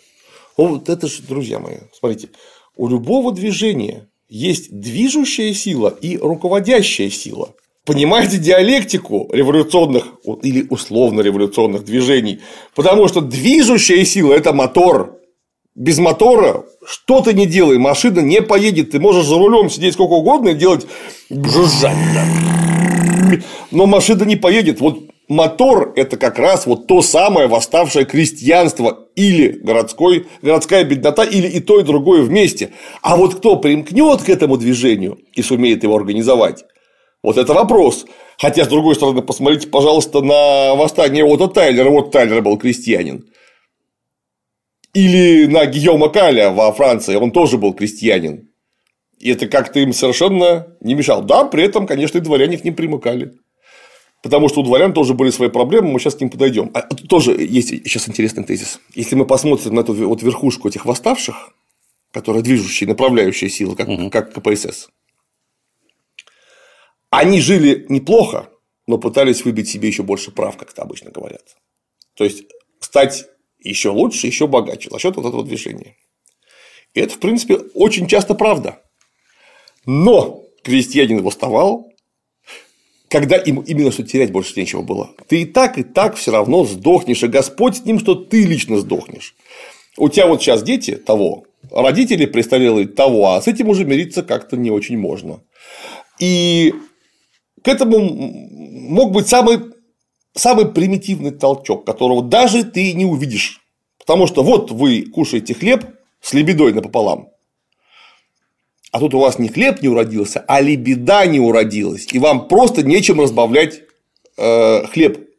S3: Вот это же, друзья мои, смотрите, у любого движения есть движущая сила и руководящая сила. Понимаете диалектику революционных или условно-революционных движений? Потому что движущая сила – это мотор. Без мотора что ты не делай, машина не поедет. Ты можешь за рулем сидеть сколько угодно и делать. Но машина не поедет. Мотор – это как раз вот то самое восставшее крестьянство или городской, городская беднота, или и то, и другое вместе. А вот кто примкнет к этому движению и сумеет его организовать, вот это вопрос. Хотя, с другой стороны, посмотрите, пожалуйста, на восстание Отто Тайлера. Вот Тайлер был крестьянин. Или на Гийома Каля во Франции, он тоже был крестьянин. И это как-то им совершенно не мешало. Да, при этом, конечно, и дворяне к ним примыкали. Потому что у дворян тоже были свои проблемы, мы сейчас к ним подойдем. А тут тоже есть сейчас интересный тезис. Если мы посмотрим на эту вот верхушку этих восставших, которые движущие, направляющие силы, как, угу. как КПСС, они жили неплохо, но пытались выбить себе еще больше прав, как это обычно говорят. То есть стать еще лучше, еще богаче за счет вот этого движения. И это, в принципе, очень часто правда. Но крестьянин восставал, когда им именно что терять больше нечего было. Ты и так, и так все равно сдохнешь, и Господь с ним, что ты лично сдохнешь. У тебя вот сейчас дети того, родители престарелые того, а с этим уже мириться как-то не очень можно. И к этому мог быть самый, самый примитивный толчок, которого даже ты не увидишь. Потому что вот вы кушаете хлеб с лебедой напополам, а тут у вас не хлеб не уродился, а лебеда не уродилась. И вам просто нечем разбавлять э, хлеб.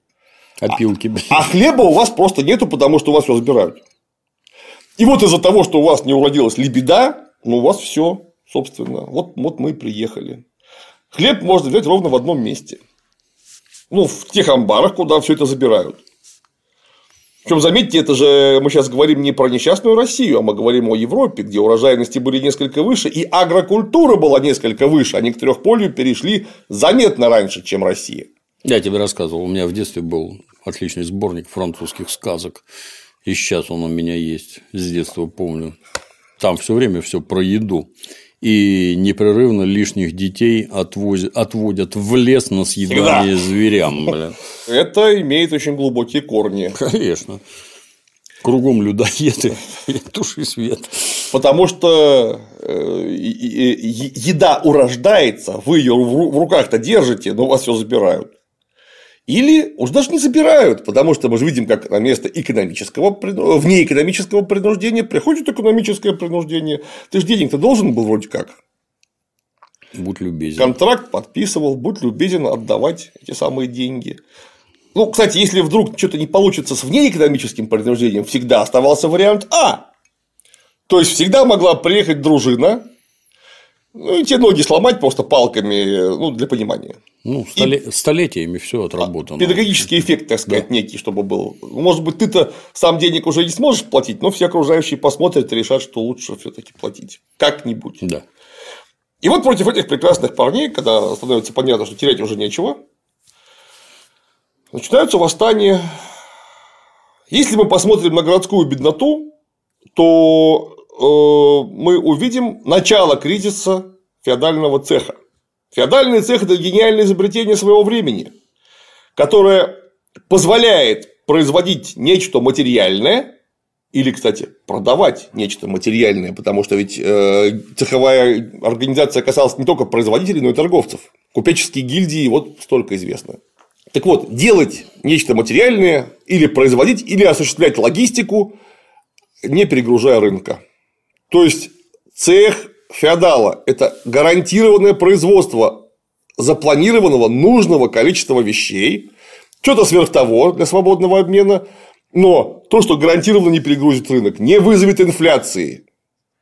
S1: Опилки, блин.
S3: А хлеба у вас просто нету, потому что у вас все забирают. И вот из-за того, что у вас не уродилась лебеда, ну у вас все, собственно. Вот, вот мы и приехали. Хлеб можно взять ровно в одном месте. Ну, в тех амбарах, куда все это забирают. Причем, заметьте, это же мы сейчас говорим не про несчастную Россию, а мы говорим о Европе, где урожайности были несколько выше, и агрокультура была несколько выше. Они к трехполью перешли заметно раньше, чем Россия.
S1: Я тебе рассказывал, у меня в детстве был отличный сборник французских сказок. И сейчас он у меня есть, с детства помню. Там все время все про еду и непрерывно лишних детей отвозят, отводят в лес на съедание
S3: Всегда.
S1: зверям.
S3: Это имеет очень глубокие корни.
S1: Конечно. Кругом людоеды, туши свет.
S3: Потому что э, еда урождается, вы ее в ру- в руках-то держите, но вас все забирают. Или уж даже не забирают, потому что мы же видим, как на место экономического, прину- вне экономического принуждения приходит экономическое принуждение. Ты же денег-то должен был вроде как.
S1: Будь любезен.
S3: Контракт подписывал, будь любезен отдавать эти самые деньги. Ну, кстати, если вдруг что-то не получится с внеэкономическим принуждением, всегда оставался вариант А. То есть всегда могла приехать дружина, ну и те ноги сломать просто палками, ну, для понимания.
S1: Ну, столе- столетиями все отработано.
S3: Педагогический эффект, так сказать, некий, чтобы был. Может быть, ты-то сам денег уже не сможешь платить, но все окружающие посмотрят и решат, что лучше все-таки платить. Как-нибудь.
S1: Да.
S3: И вот против этих прекрасных парней, когда становится понятно, что терять уже нечего, начинаются восстания. Если мы посмотрим на городскую бедноту, то мы увидим начало кризиса феодального цеха. Феодальный цех – это гениальное изобретение своего времени, которое позволяет производить нечто материальное или, кстати, продавать нечто материальное, потому что ведь э, цеховая организация касалась не только производителей, но и торговцев. Купеческие гильдии вот столько известно. Так вот, делать нечто материальное или производить, или осуществлять логистику, не перегружая рынка. То есть цех феодала – это гарантированное производство запланированного нужного количества вещей, что-то сверх того для свободного обмена, но то, что гарантированно не перегрузит рынок, не вызовет инфляции,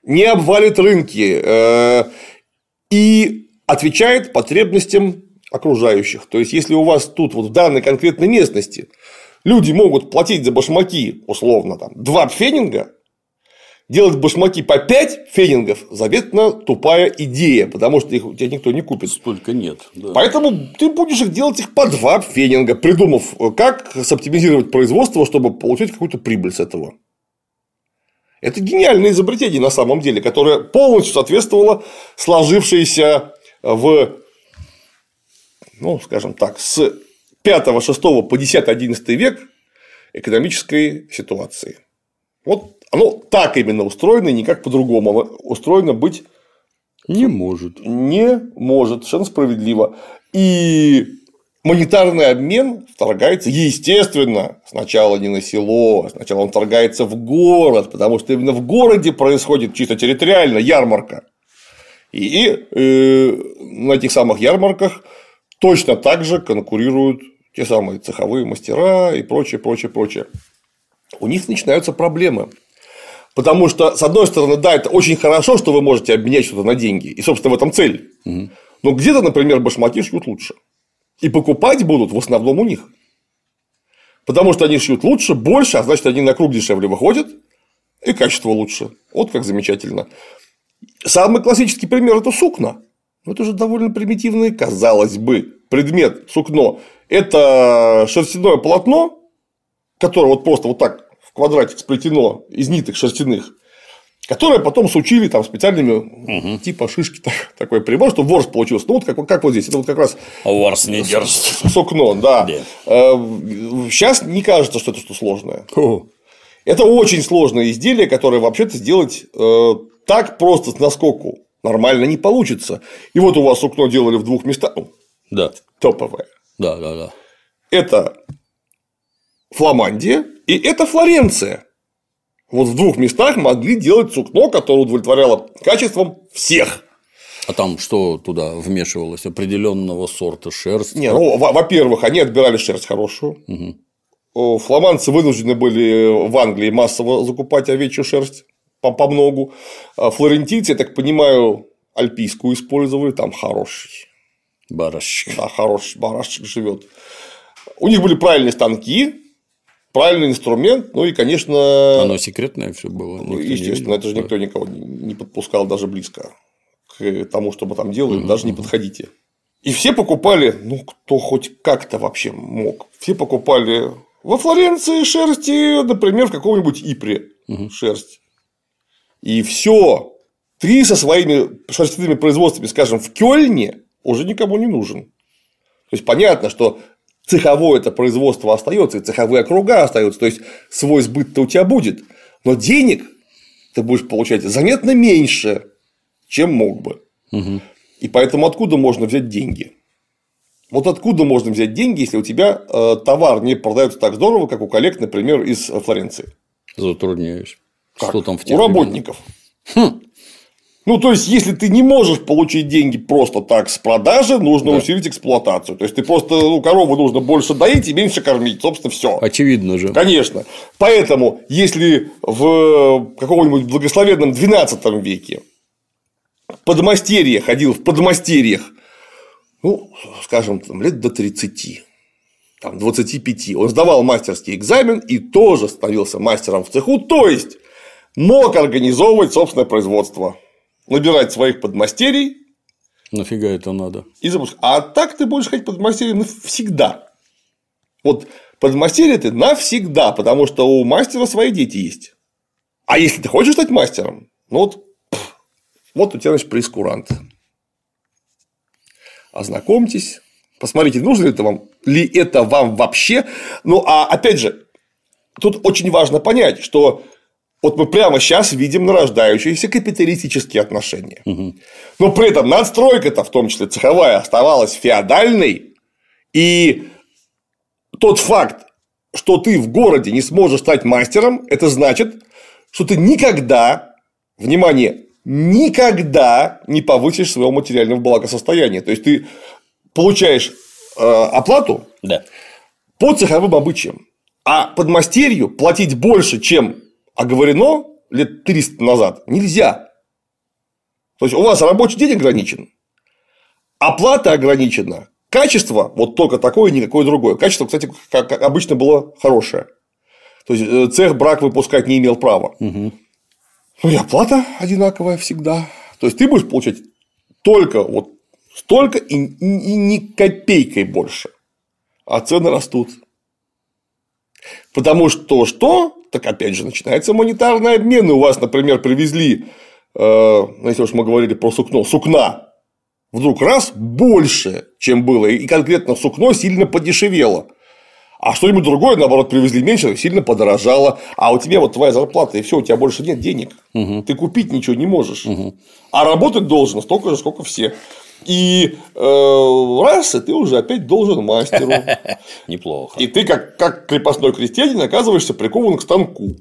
S3: не обвалит рынки э, и отвечает потребностям окружающих. То есть, если у вас тут вот в данной конкретной местности люди могут платить за башмаки, условно, там, 2 пфенинга, делать башмаки по 5 фенингов заветно тупая идея, потому что их у тебя никто не купит.
S1: Столько нет. да.
S3: Поэтому ты будешь их делать их по 2 фенинга, придумав, как соптимизировать производство, чтобы получить какую-то прибыль с этого. Это гениальное изобретение на самом деле, которое полностью соответствовало сложившейся в, ну, скажем так, с 5, 6 по 10, 11 век экономической ситуации. Вот оно так именно устроено, и никак по-другому. Оно устроено быть
S1: Не может.
S3: не может, совершенно справедливо. И монетарный обмен вторгается, естественно, сначала не на село, а сначала он вторгается в город, потому что именно в городе происходит чисто территориально ярмарка. И э, на этих самых ярмарках точно так же конкурируют те самые цеховые мастера и прочее, прочее, прочее. У них начинаются проблемы. Потому что, с одной стороны, да, это очень хорошо, что вы можете обменять что-то на деньги. И, собственно, в этом цель. Но где-то, например, башмаки шьют лучше. И покупать будут в основном у них. Потому что они шьют лучше, больше, а значит, они на круг дешевле выходят, и качество лучше. Вот как замечательно. Самый классический пример это сукна. Ну, это же довольно примитивный, казалось бы, предмет сукно. Это шерстяное полотно, которое вот просто вот так в квадратик сплетено из ниток шерстяных, которое потом сучили там специальными типа шишки так- такой прибор, чтобы ворс получился. Ну, вот как, как вот здесь. Это вот как раз
S1: Ворс не держит.
S3: сукно, да. Сейчас не кажется, что это что сложное. Это очень сложное изделие, которое вообще-то сделать э, так просто с наскоку нормально не получится. И вот у вас сукно делали в двух местах.
S1: Да,
S3: топовое.
S1: да, да, да.
S3: Это Фламандия и это Флоренция. Вот в двух местах могли делать сукно, которое удовлетворяло качеством всех.
S1: А там что туда вмешивалось? Определенного сорта шерсть?
S3: Не, ну, во- во-первых, они отбирали шерсть хорошую. О, Фламандцы вынуждены были в Англии массово закупать овечью шерсть по, по многу. А Флорентийцы, я так понимаю, альпийскую использовали, там хороший.
S1: Барашек.
S3: Да, хороший барашек живет. У них были правильные станки, правильный инструмент, ну и, конечно,
S1: Оно секретное все было.
S3: естественно, это же никто никого не не подпускал даже близко к тому, что мы там делаем, даже не подходите. И все покупали, ну, кто хоть как-то вообще мог, все покупали во Флоренции шерсти, например, в каком-нибудь Ипре шерсть. И все. Ты со своими шерстяными производствами, скажем, в Кёльне уже никому не нужен. То есть понятно, что цеховое это производство остается, и цеховые округа остаются, то есть свой сбыт-то у тебя будет, но денег ты будешь получать заметно меньше, чем мог бы. И поэтому откуда можно взять деньги? Вот откуда можно взять деньги, если у тебя э, товар не продается так здорово, как у коллег, например, из Флоренции?
S1: Затрудняюсь.
S3: Как?
S1: Что там в
S3: У
S1: тех
S3: работников. Ну, то есть, если ты не можешь получить деньги просто так с продажи, нужно усилить эксплуатацию. То есть, ты просто, ну, корову нужно больше доить и меньше кормить. Собственно, все.
S1: Очевидно же.
S3: Конечно. Поэтому, если в каком-нибудь благословенном XII веке подмастерье ходил в подмастерьях, ну, скажем, там, лет до 30, там, 25, он сдавал мастерский экзамен и тоже становился мастером в цеху, то есть мог организовывать собственное производство, набирать своих подмастерий
S1: Нафига это надо?
S3: и запускать. А так ты будешь ходить подмастерьем навсегда. Вот подмастерье ты навсегда, потому что у мастера свои дети есть. А если ты хочешь стать мастером, ну вот, пф, вот у тебя, значит, прескурант. Ознакомьтесь, посмотрите, нужно ли это вам, ли это вам вообще. Ну, а опять же, тут очень важно понять, что вот мы прямо сейчас видим нарождающиеся капиталистические отношения. Но при этом надстройка-то, в том числе цеховая, оставалась феодальной. И тот факт, что ты в городе не сможешь стать мастером, это значит, что ты никогда, внимание, никогда не повысишь своего материального благосостояния. То есть ты получаешь э, оплату
S1: Да.
S3: по цеховым обычаям. А подмастерью платить больше, чем оговорено лет 300 назад, нельзя. То есть у вас рабочий день ограничен, оплата ограничена, качество вот только такое, никакое другое. Качество, кстати, как обычно было хорошее. То есть э, цех брак выпускать не имел права. Ну и оплата одинаковая всегда. То есть ты будешь получать только вот столько и, и- и ни копейкой больше. А цены растут. Потому что что? Так опять же начинается монетарный обмен. И у вас, например, привезли, э, если уж мы говорили про сукно, сукна вдруг раз больше, чем было, и конкретно сукно сильно подешевело. А что-нибудь другое, наоборот, привезли меньше, сильно подорожало. А у тебя вот твоя зарплата, и все, у тебя больше нет денег. Ты купить ничего не можешь. А работать должен столько же, сколько все. И э, раз, и ты уже опять должен мастеру.
S1: Неплохо.
S3: И ты, как, как крепостной крестьянин, оказываешься прикован к станку.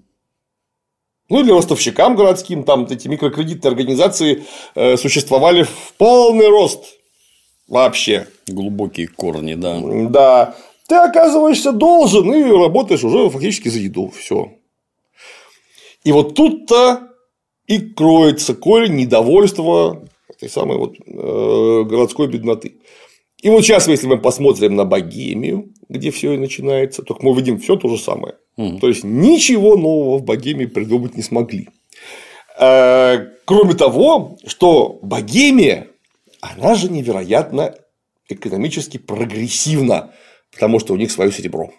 S3: Ну, или ростовщикам городским, там эти микрокредитные организации э, существовали в полный рост вообще.
S1: Глубокие корни, да.
S3: Да, ты оказываешься должен и работаешь уже фактически за еду. Все. И вот тут-то и кроется корень недовольства этой самой вот э, городской бедноты. И вот сейчас, если мы посмотрим на Богемию, где все и начинается, то мы увидим все то же самое. То есть ничего нового в Богемии придумать не смогли. Э, Кроме того, что Богемия, она же невероятно экономически прогрессивна, потому что у них свое серебро.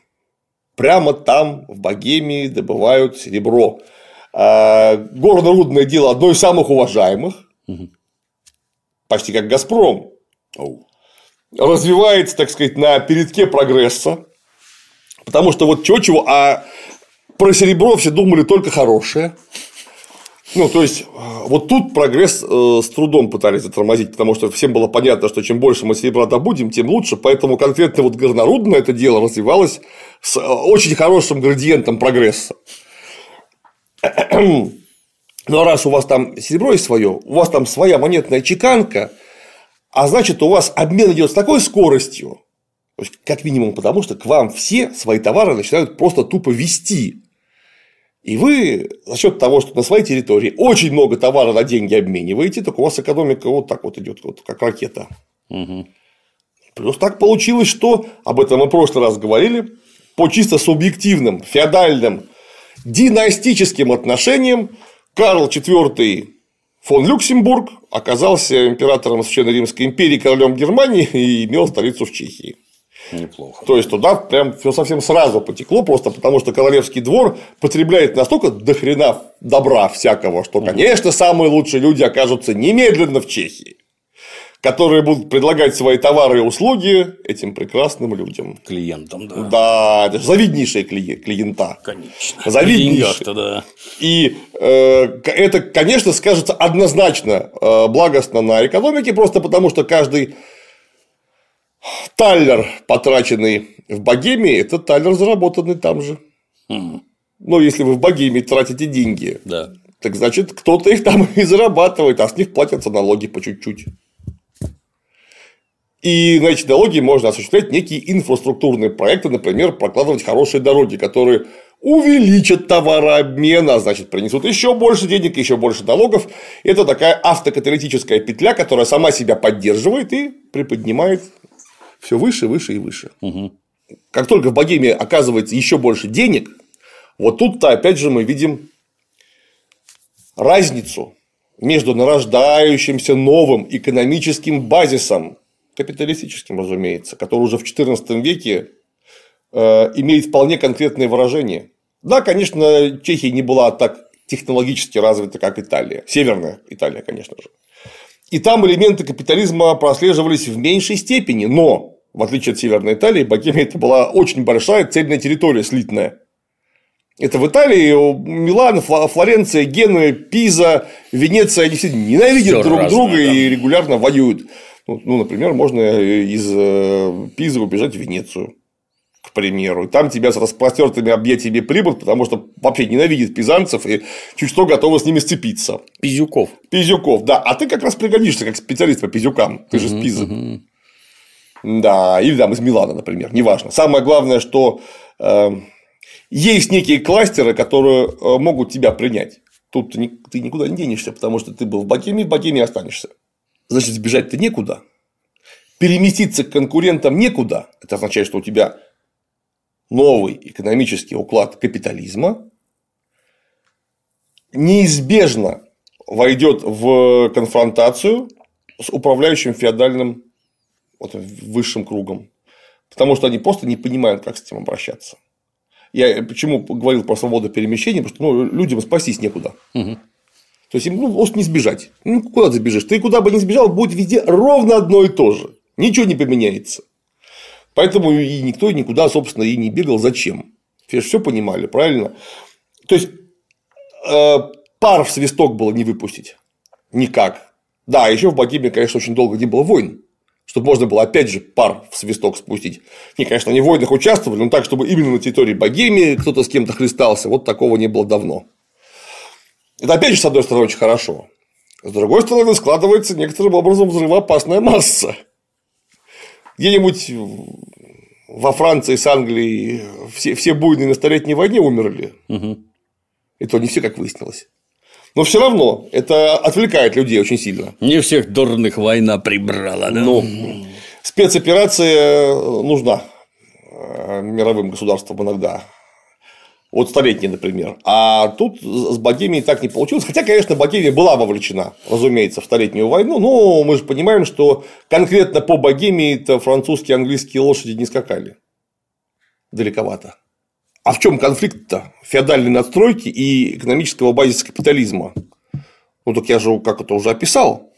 S3: Прямо там, в Богемии, добывают серебро. А, Горно-рудное дело одно из самых уважаемых, почти как Газпром, развивается, так сказать, на передке прогресса, потому что вот чего-чего, а про серебро все думали только хорошее. Ну, то есть, э, вот тут прогресс э, с трудом пытались затормозить, потому что всем было понятно, что чем больше мы серебра добудем, тем лучше, поэтому конкретно вот горнорудное это дело развивалось с э, очень хорошим градиентом прогресса. Ну, а раз у вас там серебро есть свое, у вас там своя монетная чеканка, а значит, у вас обмен идет с такой скоростью, как минимум потому, что к вам все свои товары начинают просто тупо вести. И вы за счет того, что на своей территории очень много товара на деньги обмениваете, так у вас экономика вот так вот идет, вот как ракета. Плюс так получилось, что об этом мы в прошлый раз говорили, по чисто субъективным, феодальным, династическим отношениям Карл IV фон Люксембург оказался императором Священной Римской империи, королем Германии и имел столицу в Чехии.
S1: Неплохо.
S3: То есть туда прям все совсем сразу потекло, просто потому что королевский двор потребляет настолько дохрена добра всякого, что, конечно, самые лучшие люди окажутся немедленно в Чехии. Которые будут предлагать свои товары и услуги этим прекрасным людям.
S1: Клиентам, да.
S3: Да, это же завиднейшие клиен- клиента.
S1: Конечно.
S3: Завиднейшие.
S1: Да.
S3: И э, это, конечно, скажется однозначно э, благостно на экономике, просто потому что каждый таллер, потраченный в Богемии, это таллер, заработанный там же.
S1: Мгм.
S3: Ну, если вы в Богемии тратите деньги,
S1: Да.
S3: так значит, кто-то их там и зарабатывает, а с них платятся налоги по чуть-чуть. И на эти налоги можно осуществлять некие инфраструктурные проекты, например, прокладывать хорошие дороги, которые увеличат товарообмен, а значит, принесут еще больше денег, еще больше налогов. Это такая автокаталитическая петля, которая сама себя поддерживает и приподнимает все выше, выше и выше.
S1: Мгм.
S3: Как только в Богемии оказывается еще больше денег, вот тут-то опять же мы видим разницу между нарождающимся новым экономическим базисом, капиталистическим, разумеется, который уже в XIV веке э, имеет вполне конкретное выражение. Да, конечно, Чехия не была так технологически развита, как Италия. Северная Италия, конечно же. И там элементы капитализма прослеживались в меньшей степени, но, в отличие от Северной Италии, Богемия это была очень большая цельная территория, слитная. Это в Италии Милан, Флоренция, Генуя, Пиза, Венеция, они все ненавидят
S1: Всё
S3: друг
S1: разное,
S3: друга
S1: да.
S3: и регулярно воюют. Ну, ну, например, можно из э, Пизы убежать в Венецию, к примеру. И там тебя с распростертыми объятиями примут, потому что вообще ненавидят пизанцев и чуть что готовы с ними сцепиться.
S1: Пизюков.
S3: Пизюков, да. А ты как раз пригодишься как специалист по пизюкам. Ты же с Пизы. Да, или там из Милана, например, неважно. Самое главное, что э, есть некие кластеры, которые э, могут тебя принять. Тут ты, ни- ты никуда не денешься, потому что ты был в Богемии, в Богемии останешься. Значит, сбежать-то некуда. Переместиться к конкурентам некуда. Это означает, что у тебя новый экономический уклад капитализма неизбежно войдет в конфронтацию с управляющим феодальным вот, высшим кругом. Потому что они просто не понимают, как с этим обращаться. Я почему говорил про свободу перемещения, потому что ну, людям спастись некуда. То есть ну, просто не сбежать. Ну, куда ты сбежишь? Ты куда бы ни сбежал, будет везде ровно одно и то же. Ничего не поменяется. Поэтому и никто никуда, собственно, и не бегал. Зачем? Все все понимали, правильно? То есть э, пар в свисток было не выпустить. Никак. Да, еще в Богемии, конечно, очень долго не было войн. Чтобы можно было, опять же, пар в свисток спустить. Не, конечно, они в войнах участвовали, но так, чтобы именно на территории Богемии кто-то с кем-то хлестался, вот такого не было давно. Это, опять же, с одной стороны, очень хорошо. С другой стороны, складывается некоторым образом взрывоопасная масса. Где-нибудь во Франции с Англией все, все буйные на Столетней войне умерли. И то не все, как выяснилось. Но все равно это отвлекает людей очень сильно.
S1: Не всех дурных война прибрала, да?
S3: Ну, спецоперация нужна э, мировым государствам иногда. Вот столетний, например. А тут с Богемией так не получилось. Хотя, конечно, Богемия была вовлечена, разумеется, в Столетнюю войну. Но мы же понимаем, что конкретно по Богемии-то французские и английские лошади не скакали. Далековато. А в чем конфликт-то? Феодальной надстройки и экономического базиса капитализма. Ну, так я же как это уже описал.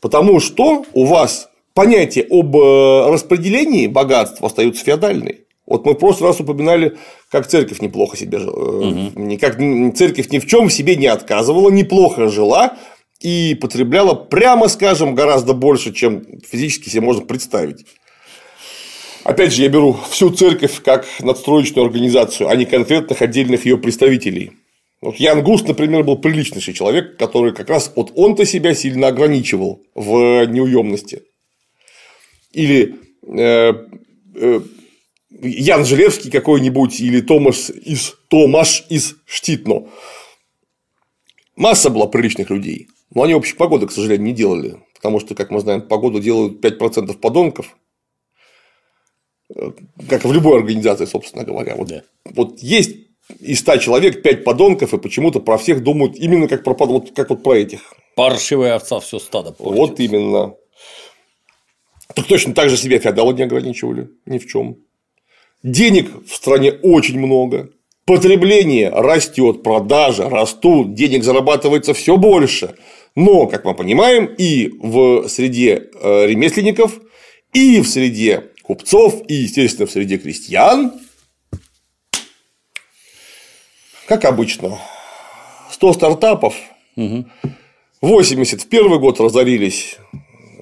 S3: Потому что у вас понятие об э, распределении богатства остаются феодальные. Вот мы в прошлый раз упоминали, как церковь неплохо себе жила. Никак церковь ни в чем себе не отказывала, неплохо жила и потребляла, прямо скажем, гораздо больше, чем физически себе можно представить. Опять же, я беру всю церковь как надстроечную организацию, а не конкретных отдельных ее представителей. Вот Ян Густ, например, был приличнейший человек, который как раз вот он-то себя сильно ограничивал в неуемности. Или э, э, Ян Желевский какой-нибудь, или Томаш из, Томаш из Штитно. Масса была приличных людей. Но они общей погоды, к сожалению, не делали. Потому что, как мы знаем, погоду делают 5% подонков. Как в любой организации, собственно говоря. Вот,
S1: Да.
S3: вот есть из 100 человек 5 подонков, и почему-то про всех думают именно как про, вот, как вот про этих.
S1: Паршивая овца все стадо портит.
S3: Вот именно. Так точно так же себя феодалы не ограничивали ни в чем. Денег в стране очень много. Потребление растет, продажи растут, денег зарабатывается все больше. Но, как мы понимаем, и в среде э, ремесленников, и в среде купцов, и, естественно, в среде крестьян, как обычно, 100 стартапов, 80 в первый год разорились,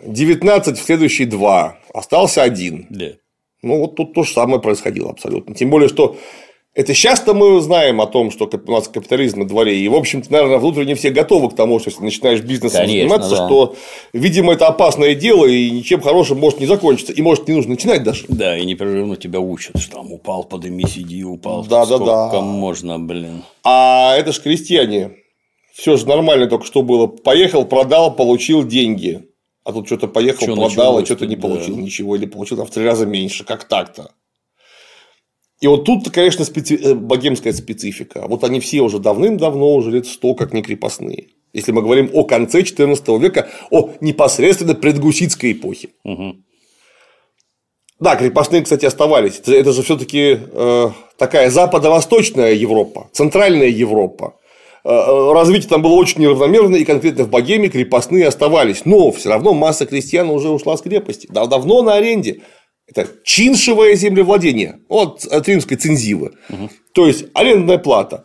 S3: 19 в следующие два, остался один.
S1: Да.
S3: Ну, вот тут то же самое происходило абсолютно. Тем более, что это сейчас-то мы знаем о том, что у нас капитализм на дворе. И, в общем-то, наверное, внутренне все готовы к тому, что если начинаешь бизнесом
S1: Конечно,
S3: заниматься,
S1: да.
S3: что, видимо, это опасное дело и ничем хорошим может не закончиться. И может не нужно начинать даже.
S1: Да, и непрерывно тебя учат, что там упал, подыми, сиди, упал.
S3: Да, да, да.
S1: Можно, блин.
S3: А это же крестьяне. Все же нормально только что было. Поехал, продал, получил деньги. А тут что-то поехал,
S1: Чё
S3: продал, а что-то не получил
S1: да.
S3: ничего. Или получил там в три раза меньше. Как так-то? И вот тут, конечно, специ... э, богемская специфика. Вот они все уже давным-давно, уже лет сто, как не крепостные. Если мы говорим о конце XIV века, о непосредственно предгуситской эпохе. Да, крепостные, кстати, оставались. Это- Это же все-таки такая западно-восточная Европа, центральная Европа. Э, э, Развитие там было очень неравномерно, и конкретно в Богеме крепостные оставались. Но все равно масса крестьян уже ушла с крепости. Да- Давно на аренде. Это чиншевое землевладение от, от римской цензивы. То есть арендная плата.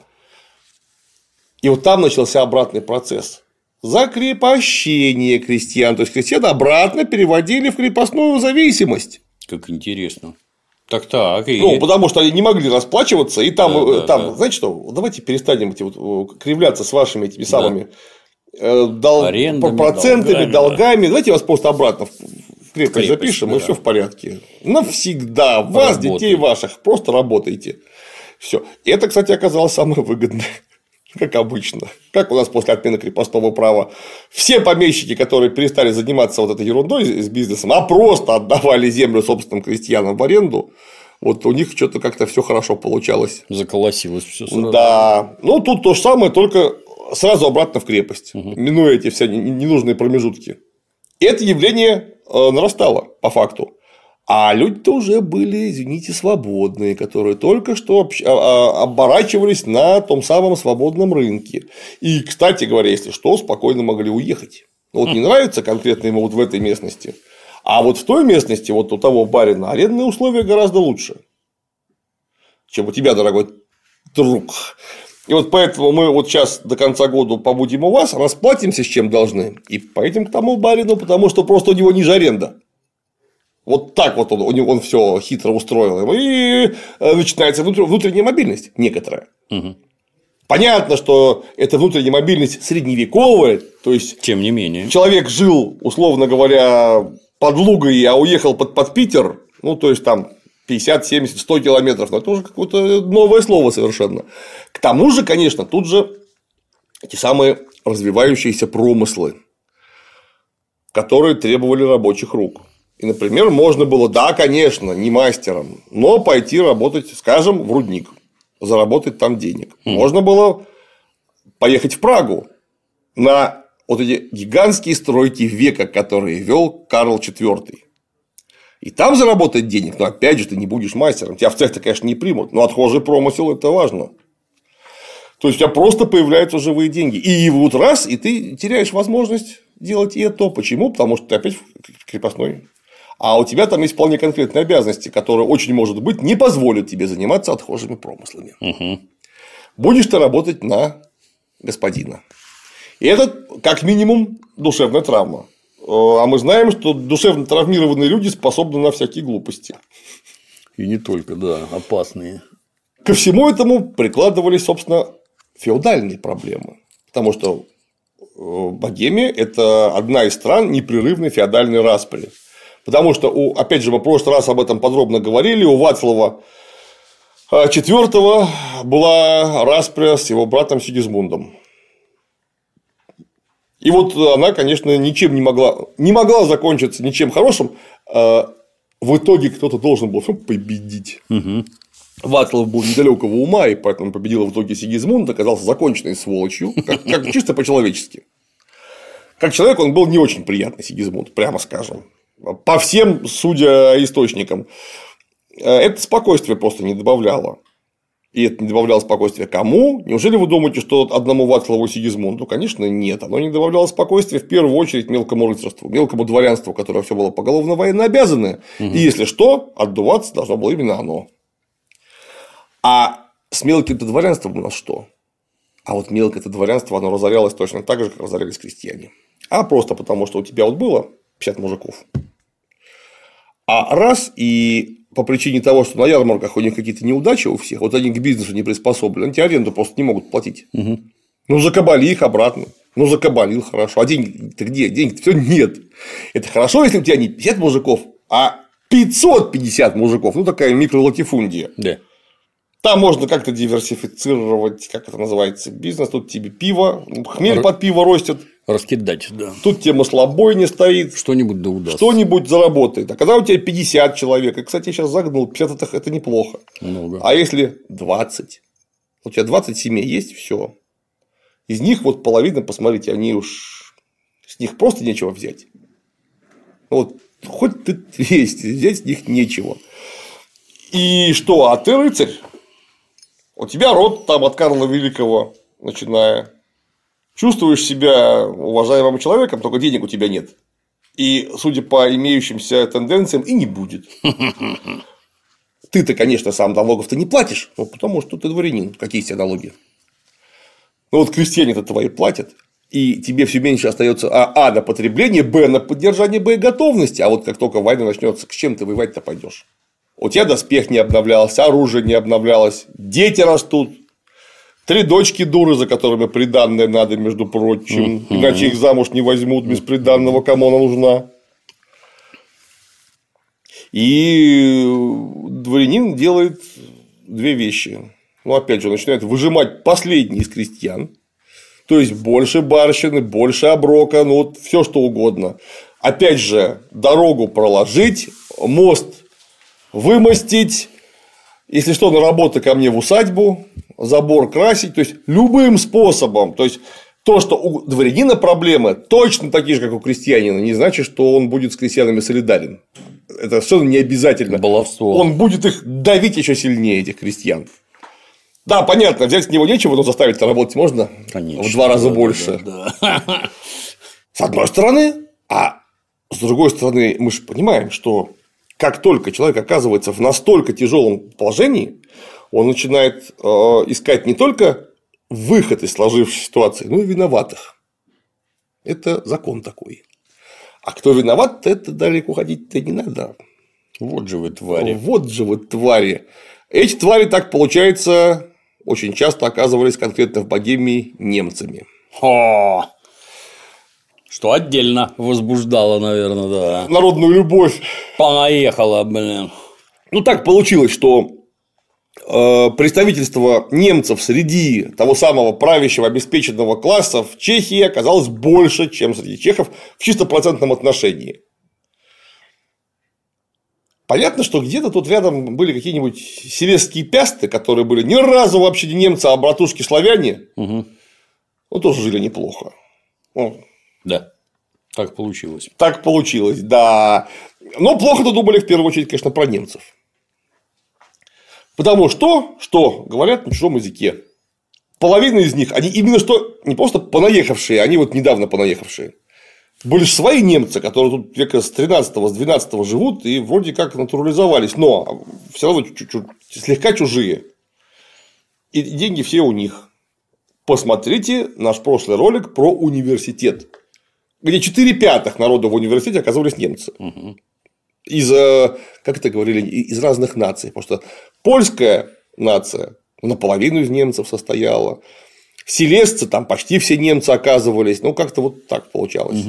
S3: И вот там начался обратный процесс. Закрепощение крестьян. То есть крестьян обратно переводили в крепостную зависимость.
S1: Как интересно. Так, так. И...
S3: Ну, потому что они не могли расплачиваться, и там,
S1: Да,
S3: э,
S1: да,
S3: там
S1: да.
S3: знаете что, давайте перестанем эти вот, э, кривляться с вашими этими самыми э, дол-
S1: Арендами,
S3: процентами,
S1: долгами,
S3: долгами,
S1: да.
S3: Давайте вас просто обратно в крепость,
S1: крепость,
S3: запишем, и
S1: да.
S3: все в порядке. Навсегда. Вас,
S1: Работай.
S3: детей ваших, просто работайте. Все. И это, кстати, оказалось самое выгодное. Как обычно. Как у нас после отмены крепостного права все помещики, которые перестали заниматься вот этой ерундой с бизнесом, а просто отдавали землю собственным крестьянам в аренду, вот у них что-то как-то все хорошо получалось.
S1: Заколосилось все сразу.
S3: Да. Ну, тут то же самое, только сразу обратно в крепость, минуя эти все не- ненужные промежутки. И это явление э, нарастало по факту. А люди-то уже были, извините, свободные, которые только что а- а- оборачивались на том самом свободном рынке. И, кстати говоря, если что, спокойно могли уехать. Ну, Вот не нравится конкретно ему вот в этой местности, а вот в той местности, вот у того барина, арендные условия гораздо лучше, чем у тебя, дорогой друг. И вот поэтому мы вот сейчас до конца года побудем у вас, расплатимся с чем должны, и поедем к тому барину, потому что просто у него ниже аренда. Вот так вот он, него- он все хитро устроил. И э, начинается внутр- внутренняя мобильность некоторая. Понятно, что эта внутренняя мобильность средневековая, то есть
S1: Тем не менее.
S3: человек жил, условно говоря, под Лугой, а уехал под, под Питер, ну, то есть там 50, 70, 100 километров, но это уже какое-то новое слово совершенно. К тому же, конечно, тут же эти самые развивающиеся промыслы, которые требовали рабочих рук. И, например, можно было, да, конечно, не мастером, но пойти работать, скажем, в рудник, заработать там денег. Можно было поехать в Прагу на вот эти гигантские стройки века, которые вел Карл IV. И там заработать денег, но опять же, ты не будешь мастером. Тебя в цех-то, конечно, не примут, но отхожий промысел – это важно. То есть у тебя просто появляются живые деньги. И вот раз, и ты теряешь возможность делать и это. Почему? Потому что ты опять крепостной. А у тебя там есть вполне конкретные обязанности, которые очень, может быть, не позволят тебе заниматься отхожими промыслами. Будешь ты работать на господина. И это, как минимум, душевная травма. Э, А мы знаем, что душевно травмированные люди способны на всякие глупости.
S1: И не только, да, опасные.
S3: Ко всему этому прикладывались, собственно, феодальные проблемы. Потому что э, Богемия – это одна из стран непрерывной феодальной распри. Потому что, у, опять же, мы в прошлый раз об этом подробно говорили, у Вацлава IV была распря с его братом Сигизмундом. И вот она, конечно, ничем не могла, не могла закончиться ничем хорошим. А В итоге кто-то должен был победить. Вацлав был недалекого ума, и поэтому победил в итоге Сигизмунд, оказался законченной сволочью, как, как чисто по-человечески. Как человек он был не очень приятный Сигизмунд, прямо скажем. По всем, судя источникам. Это спокойствие просто не добавляло. И это не добавляло спокойствия кому? Неужели вы думаете, что одному Вацлаву Сигизмунду? Конечно, нет. Оно не добавляло спокойствия в первую очередь мелкому рыцарству, мелкому дворянству, которое все было поголовно военно обязаны. Угу. И если что, отдуваться должно было именно оно. А с мелким-то дворянством у нас что? А вот мелкое-то дворянство, оно разорялось точно так же, как разорялись крестьяне. А просто потому, что у тебя вот было 50 мужиков. А раз и по причине того, что на ярмарках у них какие-то неудачи у всех, вот они к бизнесу не приспособлены, они тебе аренду просто не могут платить. Угу. Ну, закабали их обратно. Ну, закабалил, хорошо. А деньги-то где? Деньги-то все нет. Это хорошо, если у тебя не 50 мужиков, а 550 мужиков. Ну, такая микролатифундия.
S1: Да.
S3: Там можно как-то диверсифицировать, как это называется, бизнес. Тут тебе пиво, хмель Р... под пиво ростет.
S1: Раскидать, да.
S3: Тут тебе маслобой не стоит.
S1: Что-нибудь да удастся.
S3: Что-нибудь заработает. А когда у тебя 50 человек, и, кстати, я сейчас загнул, 50 это, это неплохо.
S1: Много.
S3: А если 20? У тебя 20 семей есть, все. Из них вот половина, посмотрите, они уж с них просто нечего взять. Вот хоть ты 200, взять с них нечего. И что, а ты рыцарь? У тебя род там от Карла Великого, начиная. Чувствуешь себя уважаемым человеком, только денег у тебя нет. И, судя по имеющимся тенденциям, и не будет. Ты-то, конечно, сам налогов-то не платишь, ну, потому что ты дворянин. Какие тебе налоги? Ну, вот крестьяне-то твои платят, и тебе все меньше остается а, а на потребление, б на поддержание боеготовности. А вот как только война начнется, с чем ты воевать-то пойдешь? У тебя доспех не обновлялся, оружие не обновлялось, дети растут, три дочки дуры, за которыми приданное надо, между прочим, иначе их замуж не возьмут без приданного, кому она нужна. И дворянин делает две вещи. Ну, опять же, начинает выжимать последний из крестьян, то есть больше барщины, больше оброка, ну вот все что угодно. Опять же, дорогу проложить, мост вымостить, если что, на работу ко мне в усадьбу, забор красить, то есть любым способом. То есть то, что у дворянина проблемы точно такие же, как у крестьянина, не значит, что он будет с крестьянами солидарен. Это все не обязательно.
S1: Баловство.
S3: Он будет их давить еще сильнее, этих крестьян. Да, понятно, взять с него нечего, но заставить работать можно
S1: Конечно,
S3: в два раза
S1: да,
S3: больше.
S1: Да, да.
S3: С одной стороны, а с другой стороны, мы же понимаем, что как только человек оказывается в настолько тяжелом положении, он начинает э, искать не только выход из сложившейся ситуации, но и виноватых. Это закон такой. А кто виноват, это далеко ходить-то не надо.
S1: Вот же вы твари.
S3: Вот же вы твари. Эти твари, так получается, очень часто оказывались конкретно в Богемии немцами.
S1: О, что отдельно возбуждало, наверное, да.
S3: Народную любовь.
S1: Понаехала, блин.
S3: Ну, так получилось, что э, представительство немцев среди того самого правящего обеспеченного класса в Чехии оказалось больше, чем среди чехов в чисто процентном отношении. Понятно, что где-то тут рядом были какие-нибудь сиресские пясты, которые были ни разу вообще не немцы, а братушки славяне.
S1: Угу.
S3: Ну, тоже жили неплохо. Ну,
S1: да. Так получилось.
S3: Так получилось, да. Но плохо-то думали в первую очередь, конечно, про немцев. Потому что, что говорят на чужом языке. Половина из них, они именно что не просто понаехавшие, они вот недавно понаехавшие. Были же свои немцы, которые тут века с 13 с 12 живут и вроде как натурализовались, но все равно чуть-чуть, слегка чужие. И деньги все у них. Посмотрите наш прошлый ролик про университет где 4 пятых народа в университете оказывались немцы. Из, э, как это говорили, из разных наций. Потому что польская нация наполовину из немцев состояла. Селесцы там почти все немцы оказывались. Ну, как-то вот так получалось.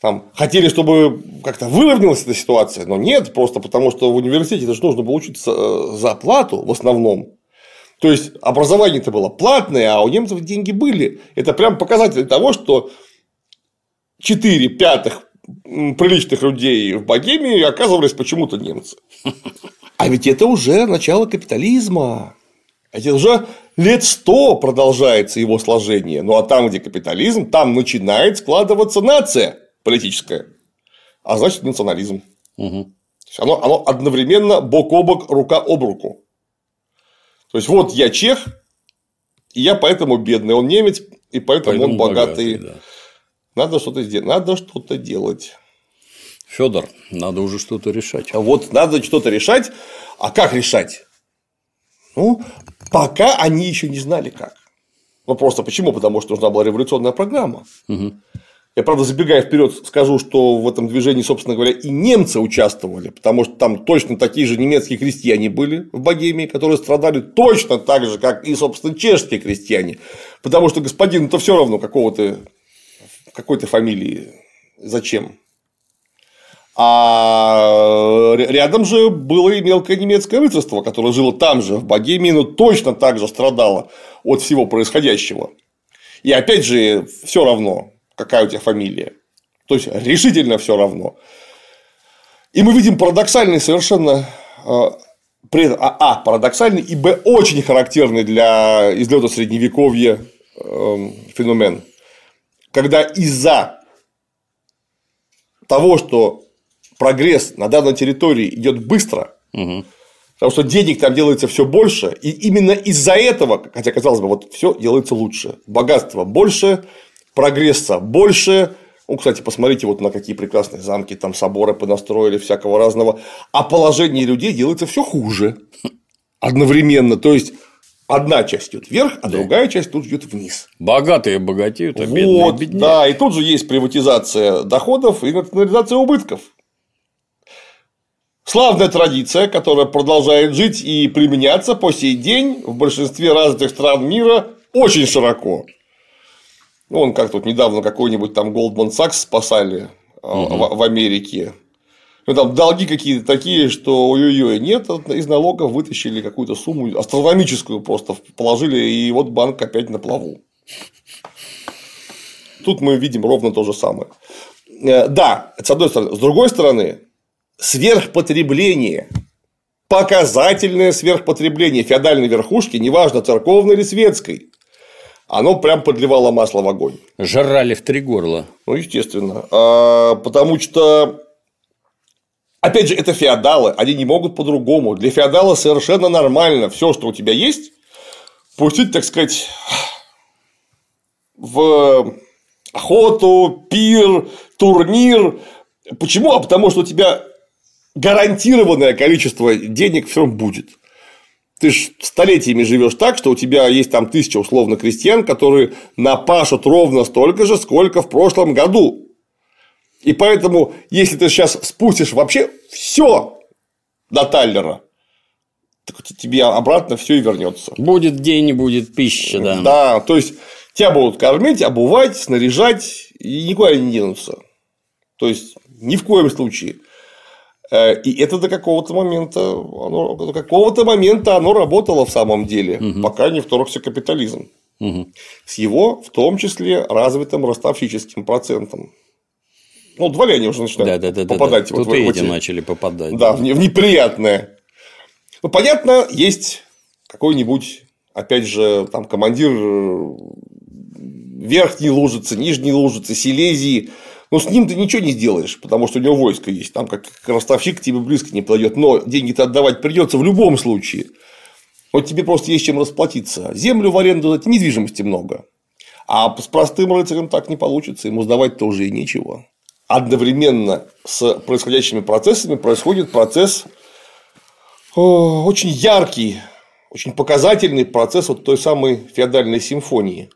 S3: Там хотели, чтобы как-то выровнялась эта ситуация, но нет, просто потому что в университете это же нужно было учиться э, за плату в основном. То есть образование-то было платное, а у немцев деньги были. Это прям показатель того, что 4 пятых приличных людей в Богемии оказывались почему-то немцы. А ведь это уже начало капитализма. Это уже лет сто продолжается его сложение. Ну а там, где капитализм, там начинает складываться нация политическая. А значит национализм.
S1: Угу.
S3: Оно, оно одновременно бок о бок, рука об руку. То есть вот я чех, и я поэтому бедный, он немец, и поэтому,
S1: Поэтому
S3: он богатый.
S1: да.
S3: Надо что-то сделать. Надо что-то делать.
S1: Федор, надо уже что-то решать.
S3: А вот надо что-то решать. А как решать? Ну, пока они еще не знали как. Ну, просто почему? Потому что нужна была революционная программа. Я, правда, забегая вперед, скажу, что в этом движении, собственно говоря, и немцы участвовали, потому что там точно такие же немецкие крестьяне были в Богемии, которые страдали точно так же, как и, собственно, чешские крестьяне. Потому что господину-то все равно какого-то какой-то фамилии. Зачем? А рядом же было и мелкое немецкое рыцарство, которое жило там же, в Богемии, но точно так же страдало от всего происходящего. И опять же, все равно, какая у тебя фамилия. То есть решительно все равно. И мы видим парадоксальный совершенно а, при а, а, парадоксальный, и б, очень характерный для излета средневековья э, феномен, когда из-за того, что прогресс на данной территории идет быстро, потому что денег там делается все больше, и именно из-за этого, хотя казалось бы, вот все делается лучше, богатства больше, прогресса больше. Ну, кстати, посмотрите вот на какие прекрасные замки, там соборы понастроили всякого разного, а положение людей делается все хуже одновременно. То есть одна часть идет вверх, а другая часть тут идет вниз.
S1: Богатые богатеют, а бедные
S3: Вот,
S1: беднеют.
S3: да, и тут же есть приватизация доходов и национализация убытков. Славная традиция, которая продолжает жить и применяться по сей день в большинстве развитых стран мира очень широко. Ну, он как тут недавно какой-нибудь там Goldman Sachs спасали в, в Америке. Ну, там долги какие-то такие, что ой-ой-ой, нет, из налогов вытащили какую-то сумму астрономическую просто положили, и вот банк опять на плаву. Тут мы видим ровно то же самое. Э, Да, с одной стороны. С другой стороны, сверхпотребление, показательное сверхпотребление феодальной верхушки, неважно, церковной или светской, оно прям подливало масло в огонь.
S1: Жрали в три горла.
S3: Ну, естественно. А, Потому что, опять же, это феодалы, они не могут по-другому. Для феодала совершенно нормально все, что у тебя есть, пустить, так сказать, в охоту, пир, турнир. Почему? А потому что у тебя гарантированное количество денег все равно будет. Ты ж столетиями живешь так, что у тебя есть там тысяча условно крестьян, которые напашут ровно столько же, сколько в прошлом году. И поэтому, если ты сейчас спустишь вообще все до Тайлера, так тебе обратно все и вернется.
S1: Будет день, будет пища, да.
S3: Да, то есть тебя будут кормить, обувать, снаряжать и никуда не денутся. То есть ни в коем случае. Э, И это до какого-то момента, оно, до какого-то момента оно работало в самом деле, пока не вторгся капитализм. С его, в том числе, развитым ростовщическим процентом. Ну, дворяне уже
S1: Да,
S3: начинают
S1: да, да, да.
S3: попадать
S1: да.
S3: вот
S1: Тут
S3: в,
S1: и эти начали попадать.
S3: да, в не- в неприятное. Ну, понятно, есть какой-нибудь, опять же, там командир э, верхней лужицы, нижней лужицы, Силезии. Но с ним ты ничего не сделаешь, потому что у него войско есть. Там как ростовщик к тебе близко не подойдет. Но деньги-то отдавать придется в любом случае. Вот тебе просто есть чем расплатиться. Землю в аренду дать, недвижимости много. А с простым рыцарем так не получится, ему сдавать тоже и нечего. Одновременно с происходящими процессами происходит процесс очень яркий, очень показательный процесс вот той самой феодальной симфонии,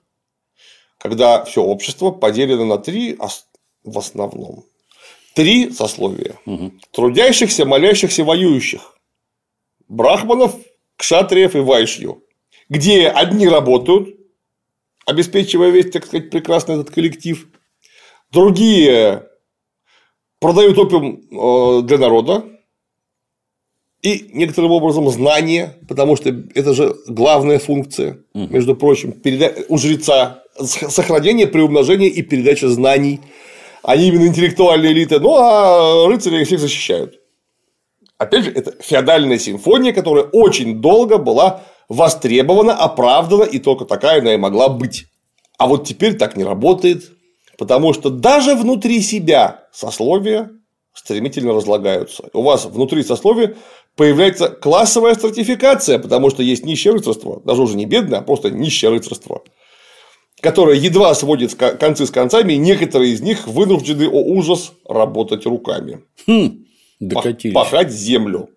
S3: когда все общество поделено на три в основном. Три сословия. Трудящихся, молящихся, воюющих. Брахманов, кшатриев и вайшью. Где одни работают, обеспечивая весь, так сказать, прекрасный этот коллектив. Другие продают опиум э, для народа. И некоторым образом знания, потому что это же главная функция, между прочим, переда- у жреца сохранение, приумножение и передача знаний. Они именно интеллектуальная элита, ну а рыцари всех защищают. Опять же, это феодальная симфония, которая очень долго была востребована, оправдана, и только такая она и могла быть. А вот теперь так не работает, потому что даже внутри себя сословия стремительно разлагаются. У вас внутри сословия появляется классовая стратификация, потому что есть нищее рыцарство, даже уже не бедное, а просто нищее рыцарство, которое едва сводит концы с концами, и некоторые из них вынуждены, о ужас, работать руками.
S1: Хм, докатились.
S3: Пахать землю,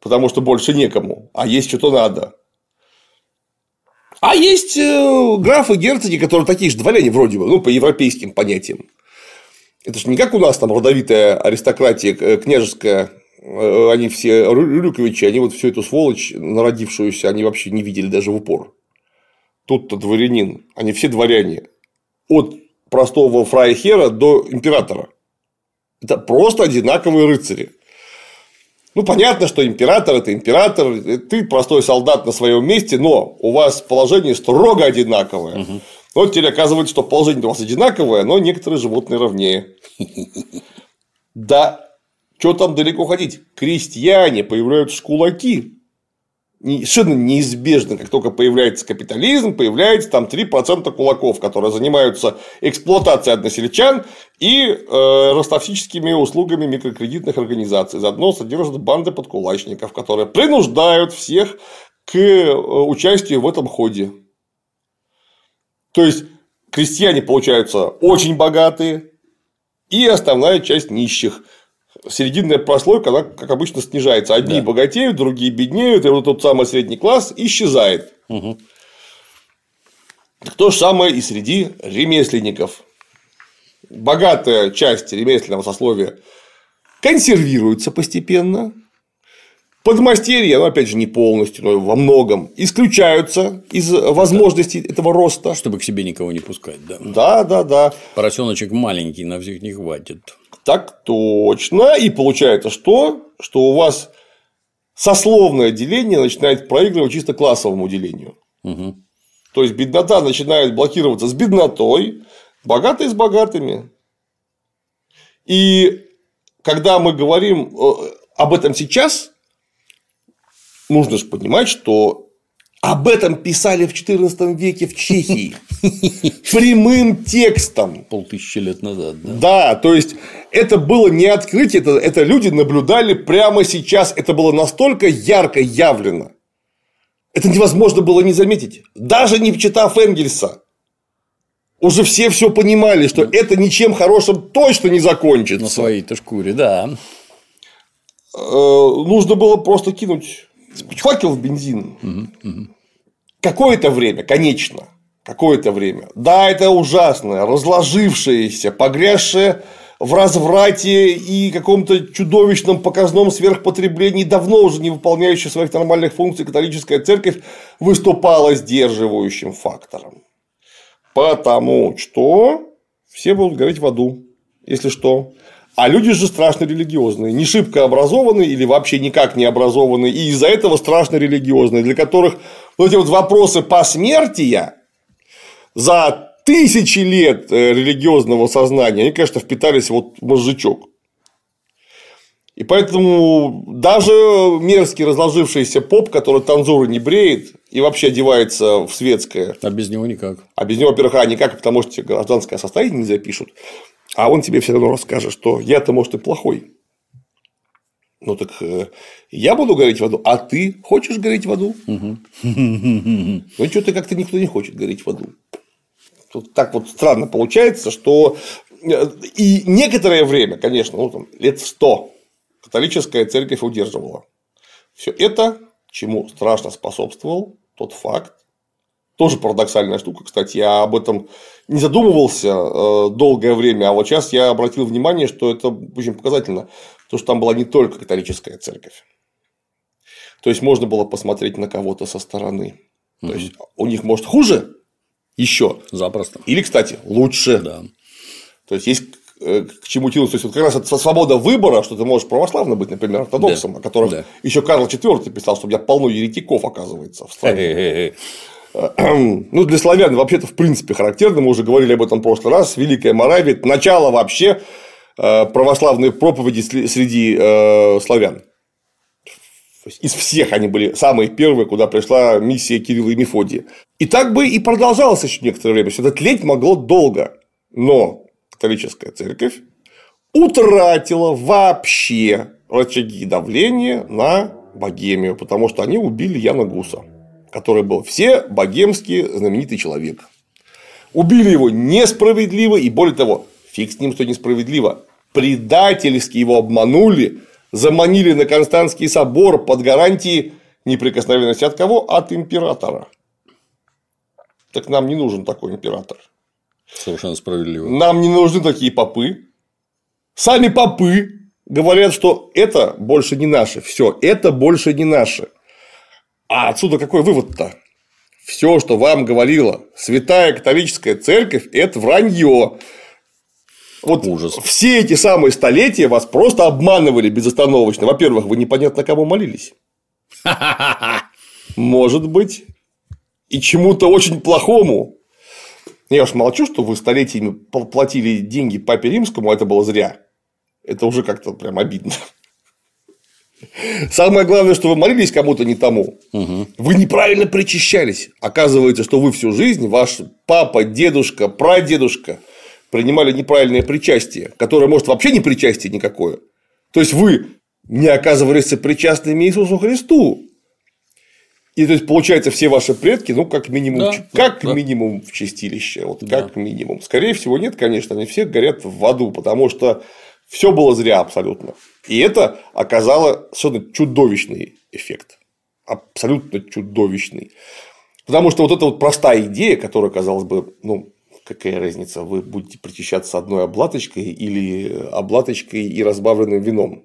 S3: потому что больше некому, а есть что-то надо. А есть э, графы, герцоги, которые такие же дворяне вроде бы, ну, по европейским понятиям. Это же не как у нас там родовитая аристократия княжеская, э, они все Рюриковичи, они вот всю эту сволочь народившуюся, они вообще не видели даже в упор. Тут-то дворянин, они все дворяне. От простого фрайхера до императора. Это просто одинаковые рыцари. Ну, понятно, что император – это император, ты простой солдат на своем месте, но у вас положение строго одинаковое. Угу. Вот теперь оказывается, что положение у вас одинаковое, но некоторые животные ровнее. Да, что там далеко ходить? Крестьяне появляются кулаки совершенно неизбежно, как только появляется капитализм, появляется там 3% кулаков, которые занимаются эксплуатацией односельчан и э, ростовсическими услугами микрокредитных организаций. Заодно содержат банды подкулачников, которые принуждают всех к э, участию в этом ходе. То есть крестьяне получаются очень богатые и основная часть нищих серединная прослойка, она, как обычно, снижается. Одни да. богатеют, другие беднеют, и вот тот самый средний класс исчезает. Угу. То же самое и среди ремесленников. Богатая часть ремесленного сословия консервируется постепенно. Подмастерья, ну, опять же, не полностью, но во многом, исключаются из возможностей да. этого роста.
S1: Чтобы к себе никого не пускать, да.
S3: Да, да, да.
S1: Поросеночек маленький, на всех не хватит.
S3: Так точно. И получается что? Что у вас сословное деление начинает проигрывать чисто классовому делению. Угу. То есть беднота начинает блокироваться с беднотой, богатые с богатыми. И когда мы говорим э, об этом сейчас, нужно же понимать, что об этом писали в XIV веке в Чехии. Прямым текстом.
S1: Полтысячи лет назад, да?
S3: Да, то есть это было не открытие, это, это люди наблюдали прямо сейчас. Это было настолько ярко явлено. Это невозможно было не заметить. Даже не читав Энгельса. Уже все все понимали, что это ничем хорошим точно не закончится.
S1: На своей-то шкуре, да.
S3: Э, нужно было просто кинуть факел в бензин. Какое-то время, конечно, какое-то время. Да, это ужасное, разложившееся, погрязшее в разврате и каком-то чудовищном показном сверхпотреблении, давно уже не выполняющая своих нормальных функций католическая церковь выступала сдерживающим фактором. Потому что все будут гореть в аду, если что. А люди же страшно религиозные, не шибко образованные или вообще никак не образованные, и из-за этого страшно религиозные, для которых вот эти вот вопросы посмертия за тысячи лет э, религиозного сознания, они, конечно, впитались вот в мозжечок. И поэтому даже мерзкий разложившийся поп, который танзуры не бреет и вообще одевается в светское.
S1: А без него никак.
S3: А без него, во-первых, а никак, потому что гражданское состояние не запишут. А он тебе все равно расскажет, что я-то, может, и плохой. Ну так э, я буду гореть в аду, а ты хочешь гореть в аду? Ну что-то как-то никто не хочет гореть в аду. Тут так вот странно получается, что э, и некоторое время, конечно, ну, там, лет сто католическая церковь удерживала. Все это, чему страшно способствовал тот факт, тоже парадоксальная штука, кстати, я об этом не задумывался э, долгое время, а вот сейчас я обратил внимание, что это очень показательно, то что там была не только католическая церковь. То есть можно было посмотреть на кого-то со стороны. То есть у них может хуже еще.
S1: Запросто.
S3: Или, кстати, лучше.
S1: Да.
S3: То есть есть э, к чему тянуться. То есть, вот как раз это свобода выбора, что ты можешь православным быть, например, ортодоксом, да. о котором да. еще Карл IV писал, что у меня полно еретиков, оказывается, в стране. ну, для славян вообще-то в принципе характерно, мы уже говорили об этом в прошлый раз, Великая Моравия, начало вообще э, православной проповеди среди э, славян. Из всех они были самые первые, куда пришла миссия Кирилла и Мефодия. И так бы и продолжалось еще некоторое время. Все это тлеть могло долго. Но католическая церковь утратила вообще рычаги давления на Богемию, потому что они убили Яна Гуса, который был все богемский знаменитый человек. Убили его несправедливо, и более того, фиг с ним, что несправедливо, предательски его обманули, заманили на Константский собор под гарантией неприкосновенности от кого? От императора. Так нам не нужен такой император.
S1: Совершенно справедливо.
S3: Нам не нужны такие попы. Сами попы говорят, что это больше не наше. Все, это больше не наше. А отсюда какой вывод-то? Все, что вам говорила святая католическая церковь, это вранье. Вот
S1: Ужас.
S3: все эти самые столетия вас просто обманывали безостановочно. Во-первых, вы непонятно кому молились. Может быть, и чему-то очень плохому. Я уж молчу, что вы столетиями платили деньги папе римскому, а это было зря. Это уже как-то прям обидно. Самое главное, что вы молились кому-то не тому. Вы неправильно причащались. Оказывается, что вы всю жизнь, ваш папа, дедушка, прадедушка принимали неправильное причастие, которое может вообще не причастие никакое. То есть вы не оказывались сопричастными Иисусу Христу. И то есть, получается, все ваши предки, ну, как минимум,
S1: да,
S3: как
S1: да.
S3: минимум в чистилище. Вот
S1: Да.
S3: как минимум. Скорее всего, нет, конечно, они все горят в аду, потому что все было зря абсолютно. И это оказало совершенно чудовищный эффект. Абсолютно чудовищный. Потому что вот эта вот простая идея, которая, казалось бы, ну, какая разница, вы будете причащаться одной облаточкой или облаточкой и разбавленным вином.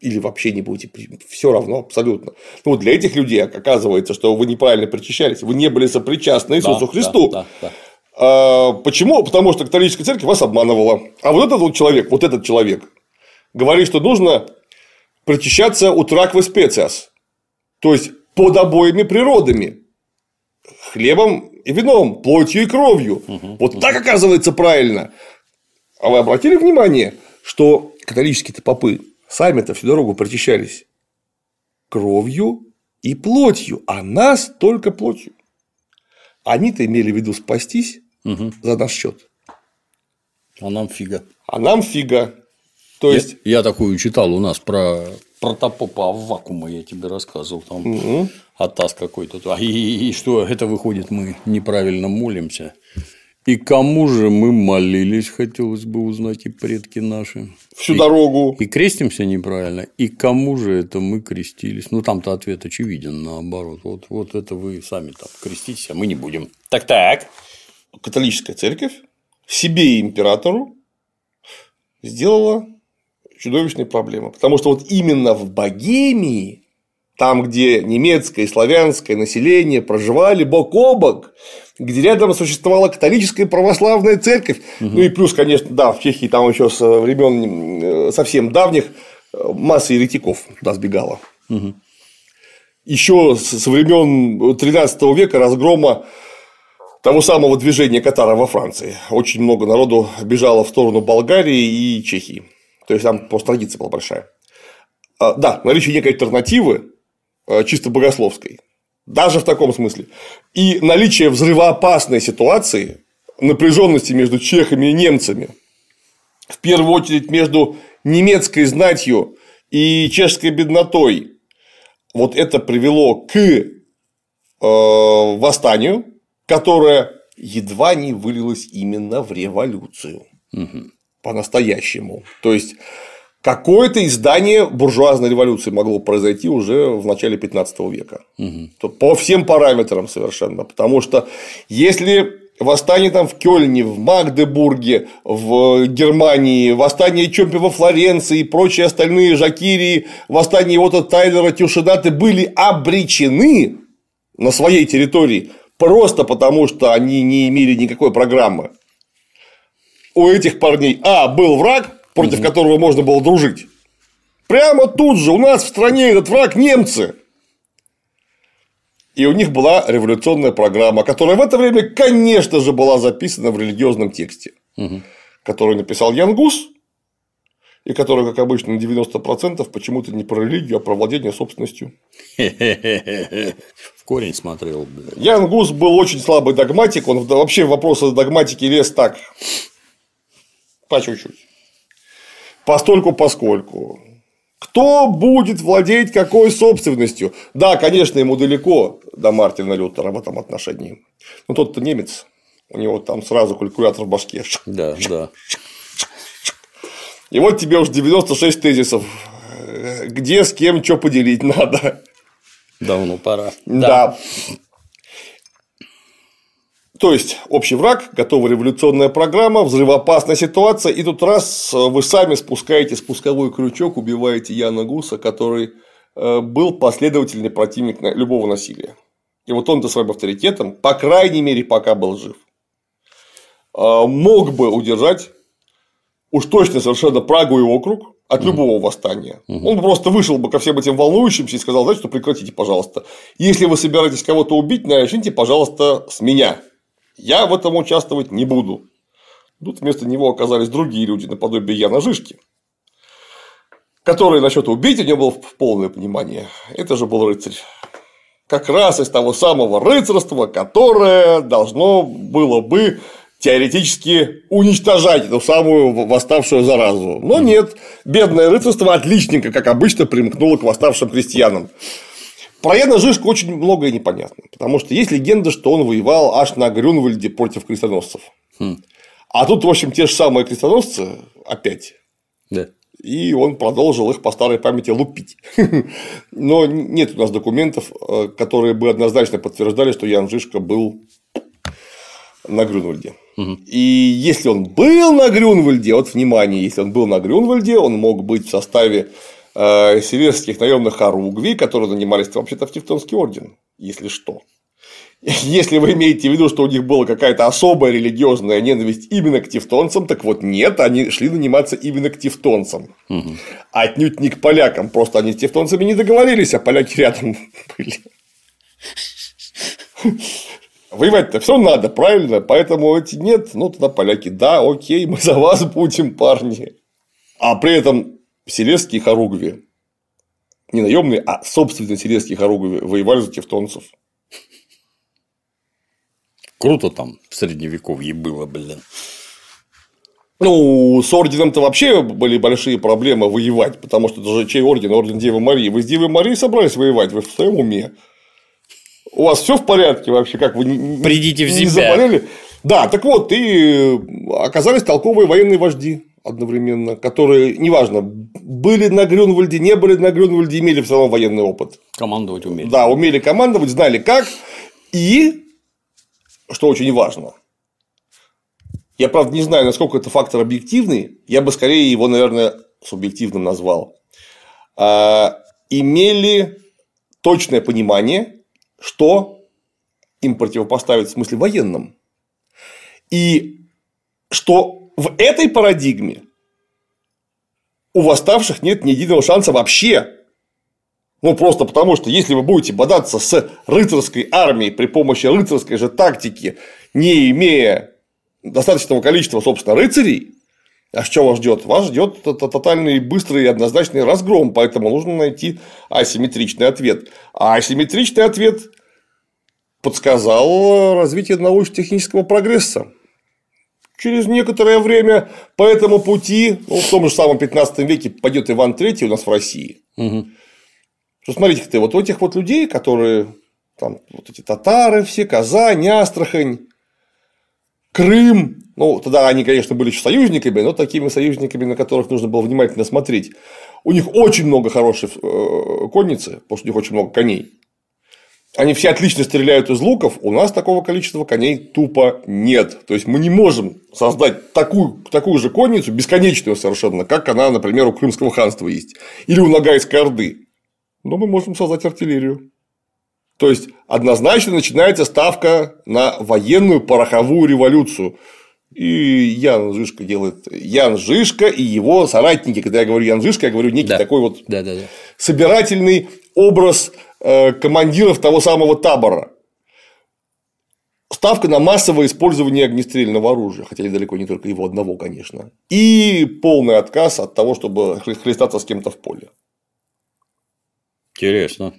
S3: Или вообще не будете, все равно абсолютно. Ну, для этих людей оказывается, что вы неправильно причащались, вы не были сопричастны Иисусу
S1: Да,
S3: Христу.
S1: да, да, да.
S3: А, Почему? Потому что католическая церковь вас обманывала. А вот этот вот человек, вот этот человек, говорит, что нужно причащаться утраквы специас. То есть под обоими природами. Хлебом и вином, плотью и кровью. Вот так оказывается правильно. А вы обратили внимание, что католические-то попы сами-то всю дорогу причащались кровью и плотью, а нас только плотью. Они-то имели в виду спастись
S1: Мгм.
S3: за наш счет.
S1: А нам фига.
S3: А нам фига. То есть,
S1: Я, я такую читал у нас про протопопа Аввакума, я тебе рассказывал. Там
S3: Мгм.
S1: Атас какой-то. А и, и что это выходит, мы неправильно молимся. И кому же мы молились, хотелось бы узнать, и предки наши.
S3: всю
S1: И-
S3: дорогу.
S1: И крестимся неправильно, и кому же это мы крестились? Ну, там-то ответ очевиден, наоборот. Вот, вот это вы сами там креститесь, а мы не будем. Так-так.
S3: Католическая церковь себе и императору сделала чудовищные проблемы. Потому что вот именно в Богемии, там, где немецкое и славянское население проживали бок о бок, где рядом существовала католическая православная церковь, ну и плюс, конечно, да, в Чехии там еще со времен совсем давних э, масса еретиков туда сбегала. Еще со времен 13 века разгрома того самого движения Катара во Франции. Очень много народу бежало в сторону Болгарии и Чехии. То есть там просто традиция была большая. А, Да, наличие некой альтернативы, э, чисто богословской, даже в таком смысле, и наличие взрывоопасной ситуации, напряженности между чехами и немцами, в первую очередь между немецкой знатью и чешской беднотой, вот это привело к э, восстанию, которое едва не вылилось именно в революцию. По-настоящему. То есть какое-то издание буржуазной революции могло произойти уже в начале 15 века. То По всем параметрам совершенно. Потому что если восстание там в Кёльне, в Магдебурге, в Германии, восстание Чомпи во Флоренции и прочие остальные Жакирии, восстание вот от Тайлера Тюшинаты были обречены на своей территории просто потому, что они не имели никакой программы. У этих парней, а, был враг, против которого можно было дружить. Прямо тут же у нас в стране этот враг немцы. И у них была революционная программа, которая в это время, конечно же, была записана в религиозном тексте, который написал Ян Гус, и который, как обычно, на 90% почему-то не про религию, а про владение собственностью.
S1: В корень смотрел, бля.
S3: Ян Гус был очень слабый догматик, он вообще в вопросы догматики лез так, по чуть-чуть. Постольку поскольку. Кто кто будет владеть какой собственностью. Да, конечно, ему далеко до Мартина Лютера в этом отношении. Но тот-то немец, у него там сразу калькулятор в башке.
S1: Да, да.
S3: И вот тебе уж 96 тезисов, где с кем что поделить надо.
S1: Давно пора.
S3: Да. То есть общий враг, готова революционная программа, взрывоопасная ситуация, и тут раз вы сами спускаете спусковой крючок, убиваете Яна Гуса, который э, был последовательный противник любого насилия. И вот он-то своим авторитетом, по крайней мере, пока был жив, э, мог бы удержать уж точно совершенно Прагу и округ от любого восстания. Он просто вышел бы ко всем этим волнующимся и сказал, знаете, что прекратите, пожалуйста. Если вы собираетесь кого-то убить, начните, пожалуйста, с меня. Я в этом участвовать не буду. Тут вместо него оказались другие люди, наподобие Яна Жишки, который насчет убить у него было полное понимание. Это же был рыцарь. Как раз из того самого рыцарства, которое должно было бы теоретически уничтожать эту самую восставшую заразу. Но нет, бедное рыцарство отличненько, как обычно, примкнуло к восставшим крестьянам. Про Яна Жишку очень многое непонятно, потому что есть легенда, что он воевал аж на Грюнвальде против крестоносцев.
S1: Хм.
S3: А тут, в общем, те же самые крестоносцы опять.
S1: Да.
S3: И он продолжил их по старой памяти лупить. Но нет у нас документов, э, которые бы однозначно подтверждали, что Ян Жишка был на Грюнвальде. И если он был на Грюнвальде, вот внимание, если он был на Грюнвальде, он мог быть в составе э, северских наемных оругвий, которые занимались вообще-то в Тевтонский орден, если что. Если вы имеете в виду, что у них была какая-то особая религиозная ненависть именно к тевтонцам, так вот нет, они шли наниматься именно к тевтонцам. Угу. Отнюдь не к полякам, просто они с тевтонцами не договорились, а поляки рядом были. Воевать-то все надо, правильно? Поэтому эти нет, ну тогда поляки, да, окей, мы за вас будем, парни. А при этом селезские хоругви, не наемные, а собственно селезские хоругви воевали за тевтонцев.
S1: Круто там в средневековье было, блин.
S3: Ну, с орденом-то вообще были большие проблемы воевать, потому что это же чей орден? Орден Девы Марии. Вы с Девой Марией собрались воевать, вы в своем уме. У вас все в порядке вообще, как вы
S1: Придите в
S3: не
S1: себя.
S3: заболели? Да, так вот, и оказались толковые военные вожди одновременно, которые, неважно, были на Грюнвальде, не были на Грюнвальде, имели все равно военный опыт.
S1: Командовать умели.
S3: Да, умели командовать, знали как, и, что очень важно, я, правда, не знаю, насколько это фактор объективный, я бы скорее его, наверное, субъективным назвал, а, имели точное понимание, что им противопоставить в смысле военном. И что в этой парадигме у восставших нет ни единого шанса вообще. Ну, просто потому, что если вы будете бодаться с рыцарской армией при помощи рыцарской же тактики, не имея достаточного количества, собственно, рыцарей, а что вас ждет? Вас ждет тотальный, быстрый и однозначный разгром, поэтому нужно найти асимметричный ответ. А асимметричный ответ подсказал развитие научно-технического прогресса. Через некоторое время по этому пути, ну, в том же самом 15 веке пойдет Иван III у нас в России.
S1: Угу.
S3: Что смотрите ты, вот у этих вот людей, которые там вот эти татары все, Казань, Астрахань, Крым, ну, тогда они, конечно, были еще союзниками, но такими союзниками, на которых нужно было внимательно смотреть. У них очень много хорошей э, конницы, потому что у них очень много коней. Они все отлично стреляют из луков, у нас такого количества коней тупо нет. То есть мы не можем создать такую, такую же конницу, бесконечную совершенно, как она, например, у Крымского ханства есть, или у Ногайской Орды. Но мы можем создать артиллерию. То есть однозначно начинается ставка на военную пороховую революцию. И Ян Жишка делает Ян Жишка и его соратники. Когда я говорю Ян Жишка, я говорю некий
S1: Да.
S3: такой вот
S1: Да, да, да.
S3: собирательный образ э, командиров того самого табора. Ставка на массовое использование огнестрельного оружия, хотя и далеко не только его одного, конечно. И полный отказ от того, чтобы хле- хлестаться с кем-то в поле.
S1: Интересно.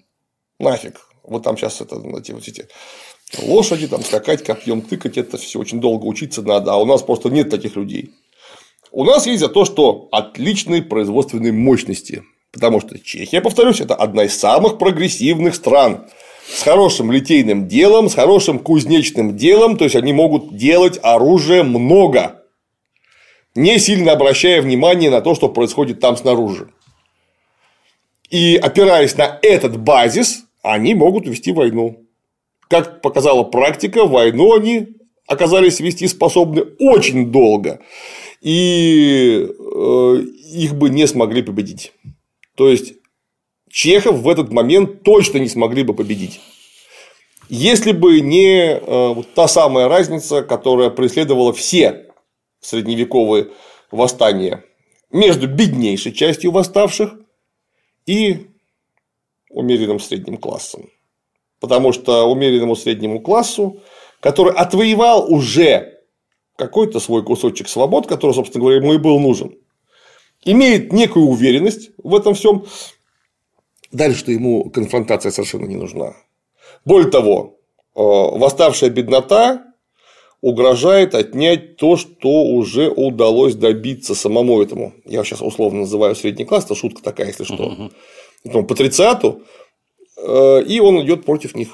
S3: Нафиг. Вот там сейчас это, эти, вот эти лошади, там скакать, копьем тыкать, это все очень долго учиться надо, а у нас просто нет таких людей. У нас есть за то, что отличные производственные мощности. Потому что Чехия, повторюсь, это одна из самых прогрессивных стран с хорошим литейным делом, с хорошим кузнечным делом, то есть они могут делать оружие много, не сильно обращая внимание на то, что происходит там снаружи. И опираясь на этот базис, они могут вести войну. Как показала практика, войну они оказались вести способны очень долго, и э, их бы не смогли победить. То есть чехов в этот момент точно не смогли бы победить. Если бы не э, вот та самая разница, которая преследовала все средневековые восстания между беднейшей частью восставших и умеренным средним классом. Потому что умеренному среднему классу, который отвоевал уже какой-то свой кусочек свобод, который, собственно говоря, ему и был нужен, имеет некую уверенность в этом всем, дальше что ему конфронтация совершенно не нужна. Более того, э, восставшая беднота угрожает отнять то, что уже удалось добиться самому этому. Я сейчас условно называю средний класс, это шутка такая, если что. Этому патрициату, э, и он идет против них,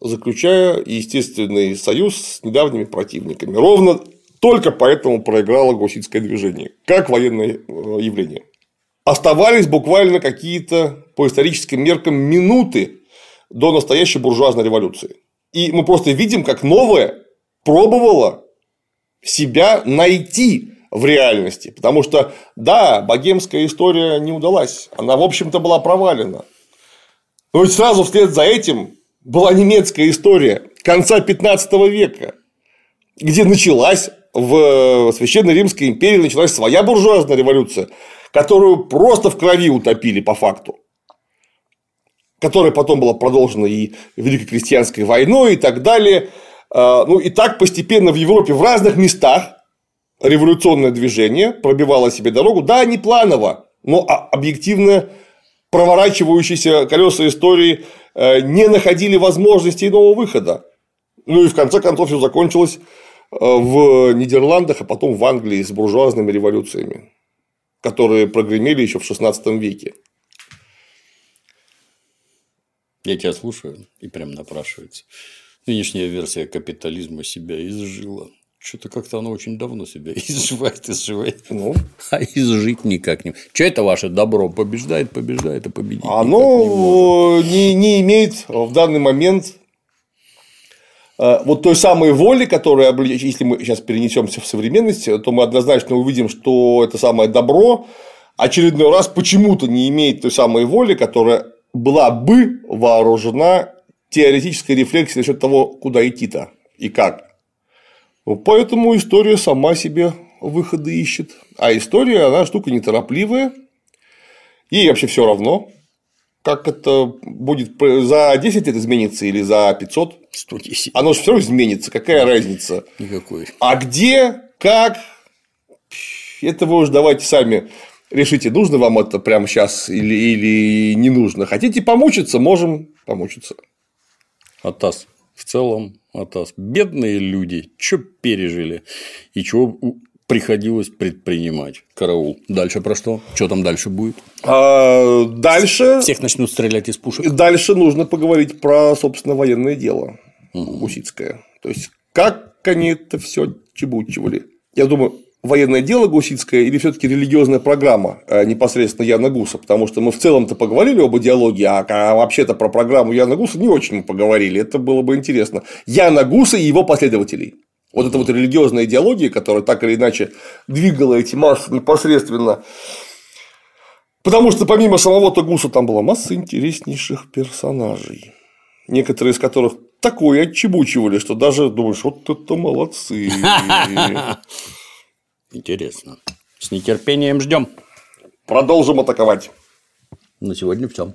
S3: заключая естественный союз с недавними противниками. Ровно только поэтому проиграло гуситское движение, как военное э, явление. Оставались буквально какие-то, по историческим меркам, минуты до настоящей буржуазной революции. И мы просто видим, как новое пробовало себя найти в реальности. Потому что, да, богемская история не удалась. Она, в общем-то, была провалена. Но ведь сразу вслед за этим была немецкая история конца 15 века, где началась в Священной Римской империи началась своя буржуазная революция, которую просто в крови утопили по факту которая потом была продолжена и Великой крестьянской войной и так далее. А, ну и так постепенно в Европе в разных местах революционное движение пробивало себе дорогу, да, не планово, но объективно проворачивающиеся колеса истории э, не находили возможности иного выхода. Ну и в конце концов все закончилось Э, в Нидерландах, а потом в Англии с буржуазными революциями, которые прогремели еще в XVI веке.
S1: Я тебя слушаю, и прям напрашивается. Нынешняя версия капитализма себя изжила. Что-то как-то оно очень давно себя изживает, изживает. Ну. А изжить никак не. Что это ваше добро? Побеждает, побеждает, а победить.
S3: Оно не, не, не имеет в данный момент Э, вот той самой воли, которая, если мы сейчас перенесемся в современность, то мы однозначно увидим, что это самое добро очередной раз почему-то не имеет той самой воли, которая была бы вооружена теоретической рефлексией насчет того, куда идти-то и как. Поэтому история сама себе выходы ищет. А история, она штука неторопливая. Ей вообще все равно, как это будет за 10 лет изменится или за 500?
S1: 110.
S3: Оно же все равно изменится, какая разница?
S1: Никакой.
S3: А где, как, это вы уже давайте сами решите, нужно вам это прямо сейчас или, или не нужно. Хотите помучиться, можем помучиться.
S1: Атас. В целом, Атас. Бедные люди, что пережили и чего приходилось предпринимать. Караул. Дальше про что? Что там дальше будет?
S3: А, дальше.
S1: Всех начнут стрелять из пушек.
S3: Дальше нужно поговорить про, собственно, военное дело угу. Гусицкое. То есть, как они это все чебучивали. Я думаю, военное дело Гусицкое или все-таки религиозная программа э, непосредственно Яна Гуса, потому что мы в целом-то поговорили об идеологии, а, вообще-то про программу Яна Гуса не очень мы поговорили. Это было бы интересно. Яна Гуса и его последователей. Вот эта вот религиозная идеология, которая так или иначе двигала эти массы непосредственно. Потому что помимо самого Тагуса там была масса интереснейших персонажей. Некоторые из которых такое отчебучивали, что даже думаешь, вот это молодцы.
S1: Интересно. С нетерпением ждем.
S3: Продолжим атаковать.
S1: На сегодня все.